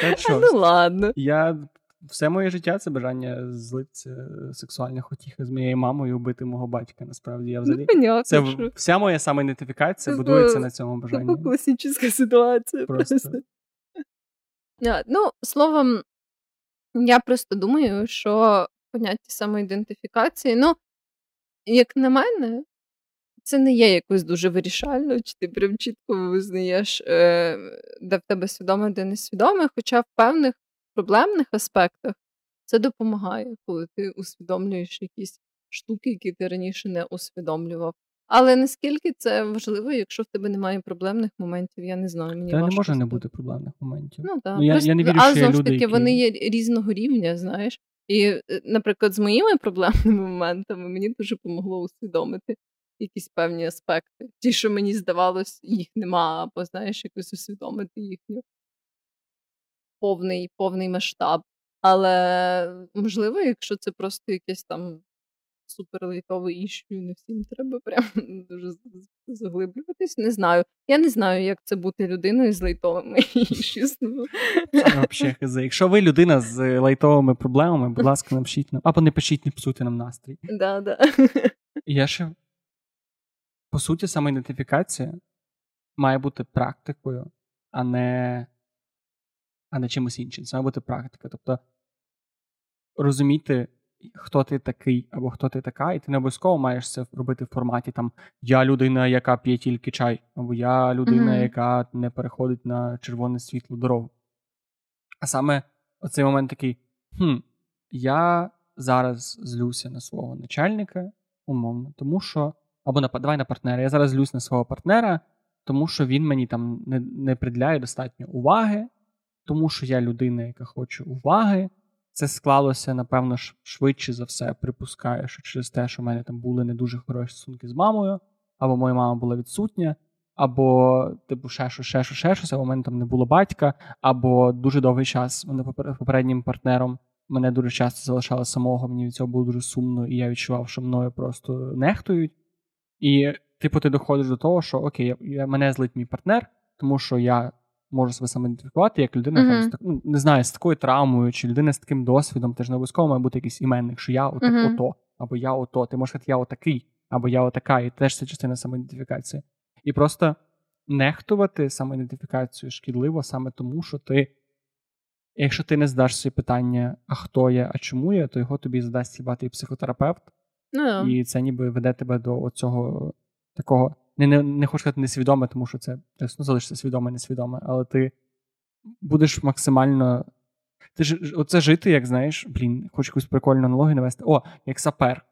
Та що? Ну ладно. Я все моє життя це бажання злитися сексуальних утіх з моєю мамою і вбити мого батька. Насправді я Ну, взагалі. понятно, Це що. вся моя самоідентифікація Це будується на цьому бажанні. класична ситуація. Просто. Просто. Ну, словом, я просто думаю, що поняття самоідентифікації, ну, як на мене, це не є якось дуже вирішально, чи ти прям чітко визнаєш, е, де в тебе свідоме, де несвідоме, хоча в певних проблемних аспектах це допомагає, коли ти усвідомлюєш якісь штуки, які ти раніше не усвідомлював. Але наскільки це важливо, якщо в тебе немає проблемних моментів, я не знаю. Мені Та не важко може не бути проблемних моментів. Ну, так. Ну, я- я не вірю, а що є знову ж люди, таки, які- вони є різного рівня, знаєш. І, е, наприклад, з моїми проблемними моментами мені дуже допомогло усвідомити якісь певні аспекти. Ті, що мені здавалось, їх нема, або знаєш, якось усвідомити їхню повний, повний масштаб. Але можливо, якщо це просто якесь там суперлайтове іщу, не всім треба прям дуже заглиблюватись. Не знаю. Я не знаю, як це бути людиною з лайтовими іщус. Ну. Якщо ви людина з лайтовими проблемами, будь ласка, напишіть нам. Або не пишіть, не псуйте нам настрій. Да, да. Я ще, по суті, самоідентифікація має бути практикою, а не, а не чимось іншим. Це має бути практика. Тобто розуміти, хто ти такий або хто ти така, і ти не обов'язково маєш це робити в форматі там я людина, яка п'є тільки чай, або я людина, Мгм. яка не переходить на червоне світло дорогу. А саме оцей момент такий: хм, я зараз злюся на свого начальника, умовно, тому що. Або на давай на партнера. Я зараз злюсь на свого партнера, тому що він мені там не, не приділяє достатньо уваги, тому що я людина, яка хоче уваги. Це склалося, напевно, швидше за все, припускаю, що через те, що в мене там були не дуже хороші стосунки з мамою, або моя мама була відсутня, або, типу, ще щось, ще щось, ще щось, або в мене там не було батька, або дуже довгий час мене попер- попереднім партнером мене дуже часто залишали самого, мені від цього було дуже сумно, і я відчував, що мною просто нехтують. І, типу, ти доходиш до того, що окей, я, мене злить мій партнер, тому що я можу себе самоідентифікувати як людина, Мгм. там, з так, ну, не знаю, з такою травмою, чи людина з таким досвідом, теж не обов'язково має бути якийсь іменник, що я отак, Мгм. ото, або я ото. Ти можеш сказати, я отакий, або я отака, і теж це частина самоідентифікації. І просто нехтувати самоідентифікацію шкідливо саме тому, що ти, якщо ти не здаш собі питання, а хто я, а чому я, то його тобі задасть хіба ти психотерапевт, Ну, і це ніби веде тебе до цього такого. Не, не, не хочу сказати несвідоме, тому що це ну, залишиться свідоме, несвідоме, але ти будеш максимально. Ти ж оце жити, як знаєш, блін, хочу якусь прикольну аналогію навести. О, як сапер.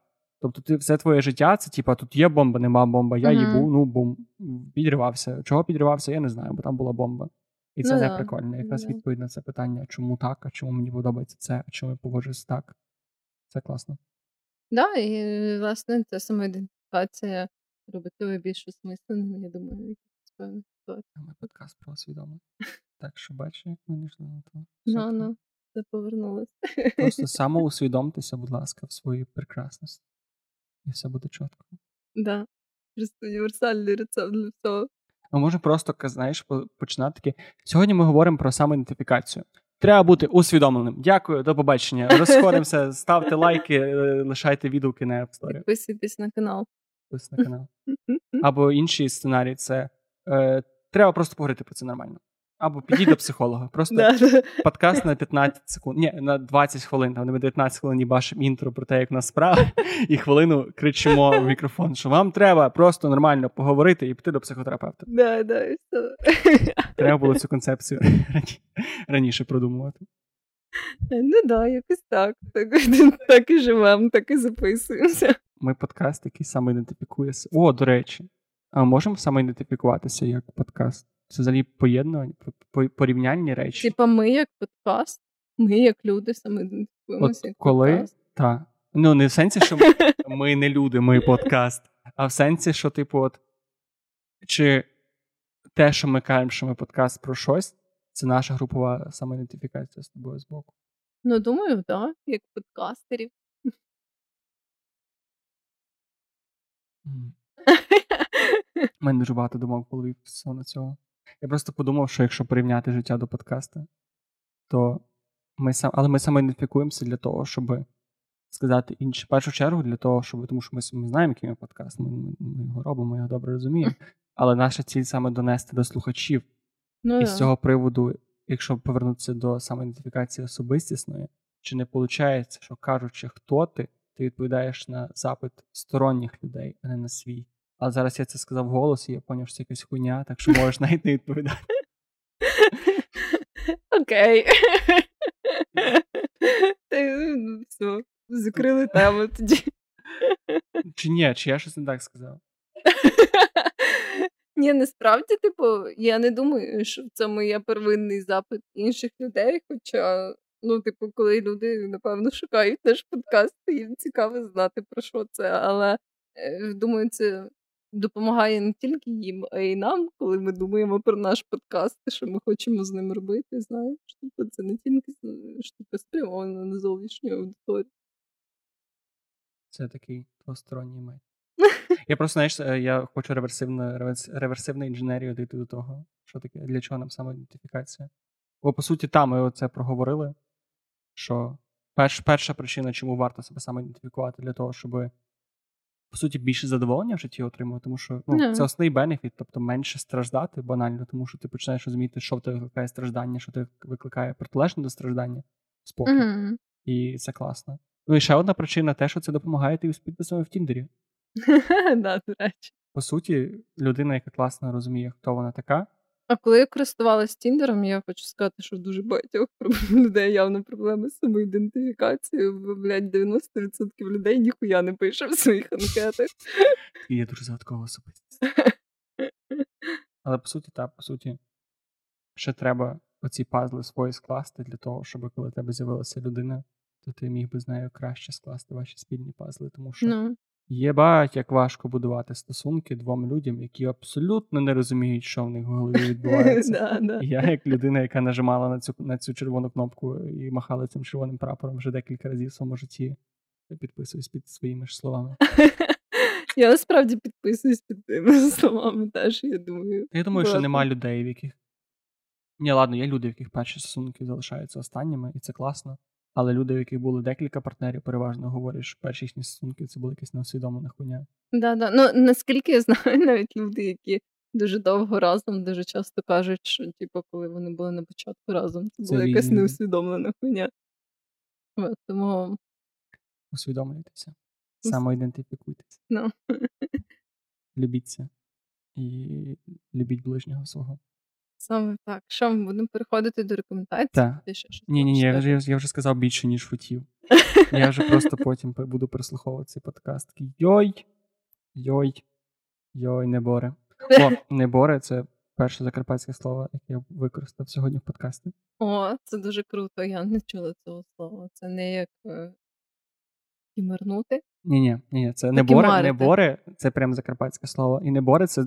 Тобто, ти все твоє життя, це типа тут є бомба, нема бомба, я Мгм. їбу, ну бум. Підривався. Чого підривався, я не знаю, бо там була бомба. І це Ну не да, прикольно. Якраз да. відповідь на це питання, чому так, а чому мені подобається це, а чому я поводжусь так. Це класно. Да, і власне ця самоідентифікація робить тебе більш осмисленим, я думаю, в якихось певних ситуаціях. Ми подкаст про усвідомлення. Так що бачиш, як ми не йшли на то. Ну, ну, це повернулося. Просто самоусвідомтеся, будь ласка, в своїй прекрасності. І все буде чітко. Да. Просто універсальний рецепт для всього. А може просто, знаєш, починати таки. Сьогодні ми говоримо про самоідентифікацію. Треба бути усвідомленим. Дякую, до побачення. Розходимося, ставте лайки, е, лишайте відгуки на App Store. Підписуйтесь на канал. На канал. Або інший сценарій це е, треба просто поговорити про це нормально. Або підійди до психолога. Просто подкаст на 15 секунд. Ні, на 20 хвилин. Там ми 19 хвилин бачимо інтро про те, як у нас справа, і хвилину кричимо в мікрофон, що вам треба просто нормально поговорити і піти до психотерапевта. Да, да, і все. Треба було цю концепцію раніше продумувати. Ну да, якось так. Так, так і живемо, так і записуємося. Ми подкаст, який самоідентифікує. с- О, до речі, а можемо самоідентифікуватися як подкаст? Це взагалі поєднування, по- порівняльні речі. Типа, ми як подкаст, ми як люди самоідентифікуємося як коли подкаст. та ну не в сенсі, що ми, ми не люди, ми подкаст, а в сенсі, що, типу, от чи те, що ми кажемо, що ми подкаст про щось, це наша групова самоідентифікація з тобою з боку. Ну, думаю, так, як подкастерів. У мене дуже багато думок в голові стосовно цього. Я просто подумав, що якщо порівняти життя до подкаста, то ми сам, але ми самоідентифікуємося для того, щоб сказати інше. В першу чергу для того, щоб тому що ми, ми знаємо, який ми подкаст, ми, ми, ми його робимо, ми його добре розуміємо. Але наша ціль саме донести до слухачів. Ну, І з цього приводу, якщо повернутися до самоідентифікації особистісної, чи не виходить, що кажучи, хто ти, ти відповідаєш на запит сторонніх людей, а не на свій. Але зараз я це сказав голос, і я зрозумів, що це якась хуйня, так що можеш навіть не відповідати. Окей. Ну, Все, закрили тему тоді. Чи ні, чи я щось не так сказав? Ні, насправді, типу, я не думаю, що це моє первинний запит інших людей. Хоча, ну, типу, коли люди, напевно, шукають наш подкаст, їм цікаво знати, про що це. Але е, думаю, це допомагає не тільки їм, а й нам, коли ми думаємо про наш подкаст, що ми хочемо з ним робити. Знаєш, тобто це не тільки штука спрямована на зовнішню аудиторію. Це такий двосторонній меч. Я просто, знаєш, е, я хочу реверсивну, реверсивну інженерію дійти до того, що таке, для чого нам самоідентифікація. Бо, по суті, там ми оце проговорили, що перш, перша причина, чому варто себе самоідентифікувати, для того, щоб, по суті, більше задоволення в житті отримувати, тому що ну, це основний бенефіт, тобто менше страждати банально, тому що ти починаєш розуміти, що в тебе викликає страждання, що тебе викликає протилежне до страждання, спокій. Мгм. І це класно. Ну і ще одна причина те, що це допомагає тобі з підписами в Тіндері. По суті, людина, яка класно розуміє, хто вона така. А коли я користувалась Тіндером, я хочу сказати, що дуже багатьох людей явно проблеми з самоідентифікацією, бо, блядь, 90% людей ніхуя не пише в своїх анкетах. І є дуже загадкова особистість. Але по суті, так, по суті, ще треба оці пазли свої скласти для того, щоб коли в тебе з'явилася людина, то ти міг би з нею краще скласти ваші спільні пазли, тому що Ну, єбать, як важко будувати стосунки двом людям, які абсолютно не розуміють, що в них в голові відбувається. Я, як людина, яка нажимала на цю на цю червону кнопку і махала цим червоним прапором вже декілька разів в своєму житті, підписуюсь під своїми ж словами. Я насправді підписуюсь під тими словами теж, я думаю. Я думаю, що нема людей, в яких. Ні, ладно, є люди, в яких перші стосунки залишаються останніми, і це класно. Але люди, в яких були декілька партнерів, переважно говорять, що перші їхні стосунки це була якась неусвідомлена хуйня. Да, да. Ну, наскільки я знаю, навіть люди, які дуже довго разом, дуже часто кажуть, що типу, коли вони були на початку разом, це, це була якась неусвідомлена хуйня. Тому усвідомлюйтеся, самоідентифікуйтеся. No. Любіться і любіть ближнього свого. Саме так. Що ми будемо переходити до рекомендацій? Так. Ні, ні, ні, я вже, я вже сказав більше, ніж хотів. Я вже просто потім буду прислуховувати цей подкаст. Йой, йой, йой, неборе. О, неборе це перше закарпатське слово, яке я використав сьогодні в подкасті. О, це дуже круто. Я не чула цього слова. Це не як е, кімернути. Ні, ні, ні, це не боре, не боре, це прям закарпатське слово. І не боре це.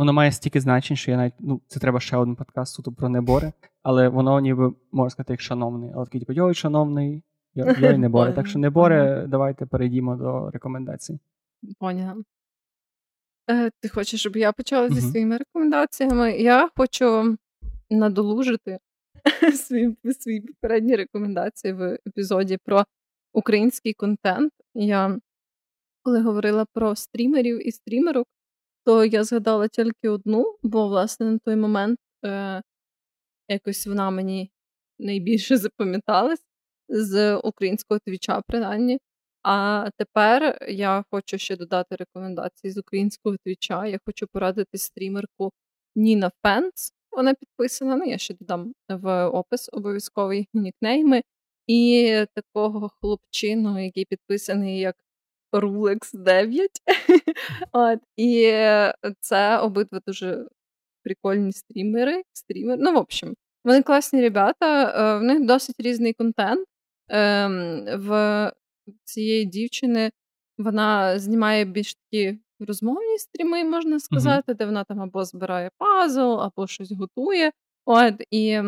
Воно має стільки значень, що я навіть ну, це треба ще один подкаст суто про небори, але воно ніби можна сказати як шановний. Але такий типу, йой, шановний, йой, неборе. Так що неборе, давайте перейдімо до рекомендацій. Поняла. Е, Ти хочеш, щоб я почала зі своїми рекомендаціями? Я хочу надолужити свої свої попередні рекомендації в епізоді про український контент. Я коли говорила про стрімерів і стрімерок, то я згадала тільки одну, бо, власне, на той момент е, якось вона мені найбільше запам'яталась з українського твіча, принаймні. А тепер я хочу ще додати рекомендації з українського твіча. Я хочу порадити стрімерку Ніна Фенс. Вона підписана. Ну, я ще додам в опис обов'язковий нікнейми. І такого хлопчину, який підписаний як Rulex 9. От, І це обидва дуже прикольні стрімери. стрімери. Ну, в общем, вони класні ребята, е, в них досить різний контент. Ем, в цієї дівчини вона знімає більш такі розмовні стріми, можна сказати, mm-hmm. де вона там або збирає пазл, або щось готує. От, І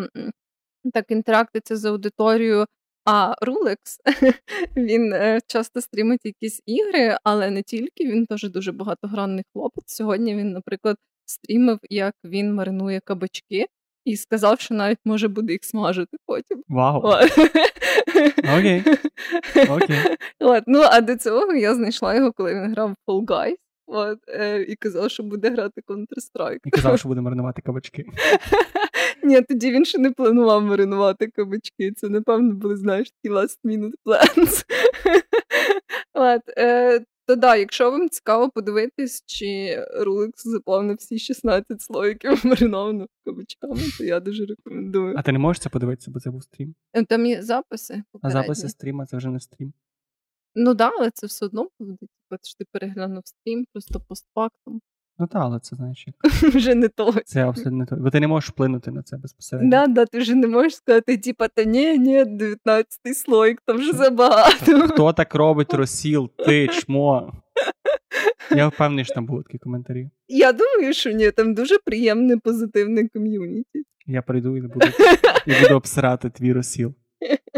так інтерактиться з аудиторією. А Рулекс він е, часто стрімить якісь ігри, але не тільки він теж дуже багатогранний хлопець. Сьогодні він, наприклад, стрімив, як він маринує кабачки, і сказав, що навіть може буде їх смажити потім. Вау! Окей. Окей. От, Ну, а до цього я знайшла його, коли він грав в Fall Guys. От, е, І казав, що буде грати Counter-Strike. І казав, що буде маринувати кабачки. Ні, тоді він ще не планував маринувати кабачки. Це, напевно, були, знаєш, такі last minute plans. От, е, то да, якщо вам цікаво подивитись, чи Рулекс заповнив всі 16 слоїків маринованих кабачками, то я дуже рекомендую. А ти не можеш це подивитися, бо це був стрім? Е, там є записи. Попередні. А записи стріма це вже не стрім. Ну так, да, але це все одно буде. Що ти переглянув стрім просто постфактум. Ну так, але це знаєш як. Вже не то. Це абсолютно не то. Бо ти не можеш вплинути на це безпосередньо. Да, да, ти вже не можеш сказати, типа, та ні, ні, 19-й слойк, там вже забагато. Хто так робить розсіл? Ти, чмо. Я впевнений, що там будуть такі коментарі. Я думаю, що ні, там дуже приємне позитивне ком'юніті. Я прийду і буду і буду обсирати твій розсіл.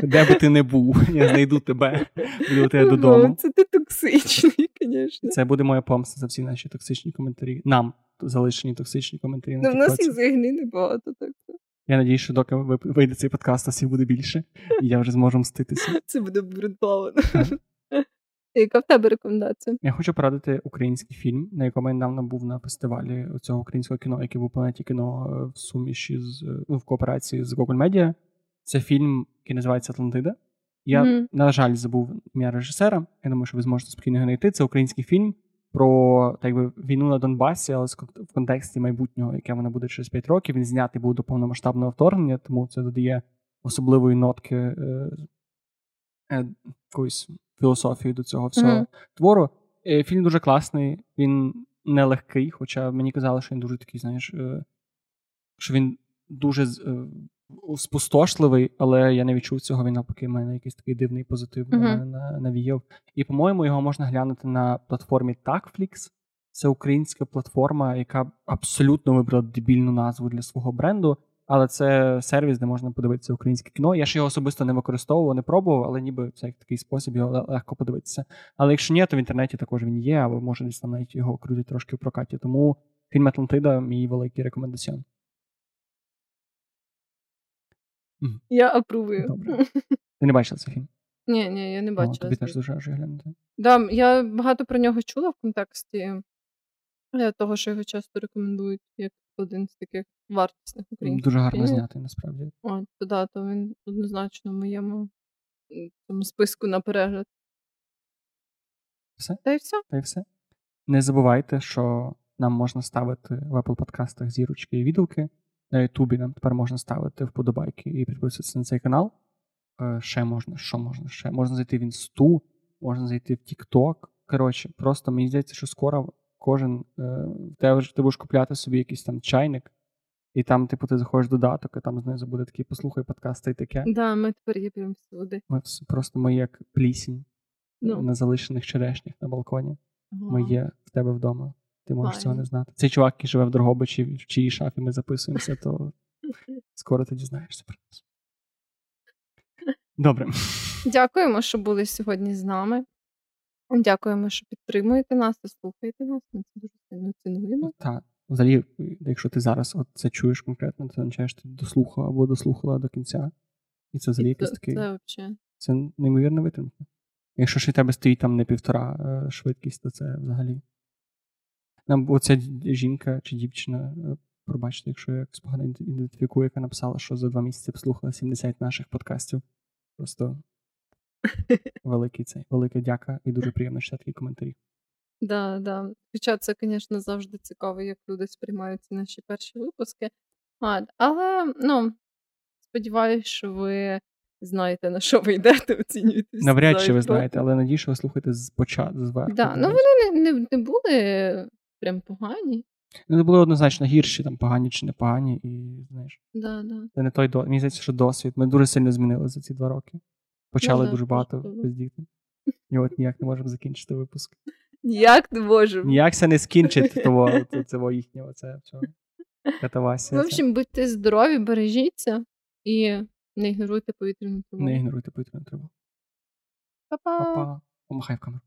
Де би ти не був, я знайду тебе, буду тебе додому. Це ти токсичний, звісно. Це буде моя помста за всі наші токсичні коментарі. Нам залишені токсичні коментарі. Ну, в нас їх взагалі небагато так. Я надію, що доки вийде цей подкаст, всіх буде більше, і я вже зможу мститися. Це буде брудплавано. Яка в тебе рекомендація? Я хочу порадити український фільм, на якому я недавно був на фестивалі цього українського кіно, який був планеті кіно е, в суміші з ну, в кооперації з Google Media. Це фільм, який називається Атлантида. Я, mm-hmm. на жаль, забув ім'я режисера. Я думаю, що ви зможете спокійно його знайти. Це український фільм про так би, війну на Донбасі, але в контексті майбутнього, яке вона буде через 5 років. Він знятий був до повномасштабного вторгнення, тому це додає особливої нотки е, е, якоїсь філософії до цього всього mm-hmm. твору. Е, фільм дуже класний, він нелегкий, хоча мені казали, що він дуже такий, знаєш, е, що він дуже е, спустошливий, але я не відчув цього. Він навпаки, в мене якийсь такий дивний позитив uh-huh. навіяв. І, по-моєму, його можна глянути на платформі Tagflix. Це українська платформа, яка абсолютно вибрала дебільну назву для свого бренду. Але це сервіс, де можна подивитися українське кіно. Я ж його особисто не використовував, не пробував, але ніби це як такий спосіб його легко подивитися. Але якщо ні, то в інтернеті також він є, або може десь там навіть його крутять трошки в прокаті. Тому фільм Атлантида мій великий рекомендаціон. Я апрувую. Добре. Ти не бачила цей фільм? Ні, ні, я не бачила. О, тобі теж дуже глянути. Да, я багато про нього чула в контексті Е, того, що його часто рекомендують як один з таких вартісних українських Дуже гарно фільмів. знятий, насправді. От, то да, то він однозначно в моєму цьому списку на перегляд. Все? Та й все. Та й все. Не забувайте, що нам можна ставити в Apple подкастах зірочки і відгуки. На Ютубі нам тепер можна ставити вподобайки і підписуватися на цей канал. Е, ще можна, що можна ще? Можна зайти в інсту, можна зайти в TikTok. Коротше, просто мені здається, що скоро кожен е, ти будеш купляти собі якийсь там чайник, і там, типу, ти заходиш в додаток, і там знизу буде такий послухай подкасти і таке. Да, ми тепер є прям всюди. Ми просто ми як плісінь Ну. на залишених черешнях на балконі. Ми є в тебе вдома. Ти можеш цього не знати. Цей чувак, який живе в Дрогобичі, в чиїй шафі ми записуємося, то скоро ти дізнаєшся про нас. Добре. Дякуємо, що були сьогодні з нами. Дякуємо, що підтримуєте нас і слухаєте нас. Ми це дуже сильно цінуємо. Та, взагалі, якщо ти зараз от це чуєш конкретно, то означає, що ти дослухав або дослухала до кінця. І це взагалі якийсь такий. це взагалі. Це неймовірна витримка. Якщо і тебе стоїть там не півтора е, швидкість, то це взагалі. Нам оця жінка чи дівчина, е, пробачте, якщо я якось погано ідентифікую, яка написала, що за два місяці послухала 70 наших подкастів. Просто великий цей, велика дяка і дуже приємно читати коментарі. Да, да. Хоча це, звісно, завжди цікаво, як люди сприймають наші перші випуски. А, але ну, сподіваюся, що ви знаєте, на що ви йдете, оцінюєте. Навряд чи ви знаєте, але надію, що ви слухаєте з початку зверху. Да, ну вони не, не, не були прям погані. Вони були однозначно гірші, там погані чи не погані, і знаєш. Да, да. Це не той досвід. Мені здається, що досвід. Ми дуже сильно змінили за ці два роки. Почали Ну да, дуже багато правда. І от ніяк не можемо закінчити випуск. Ніяк не можемо. Ніяк це не скінчить того, цього їхнього, це все. Катавасія. ця. общем, будьте здорові, бережіться і не ігноруйте повітряну тривогу. Не ігноруйте повітряну тривогу. Па-па. Помахай в камеру.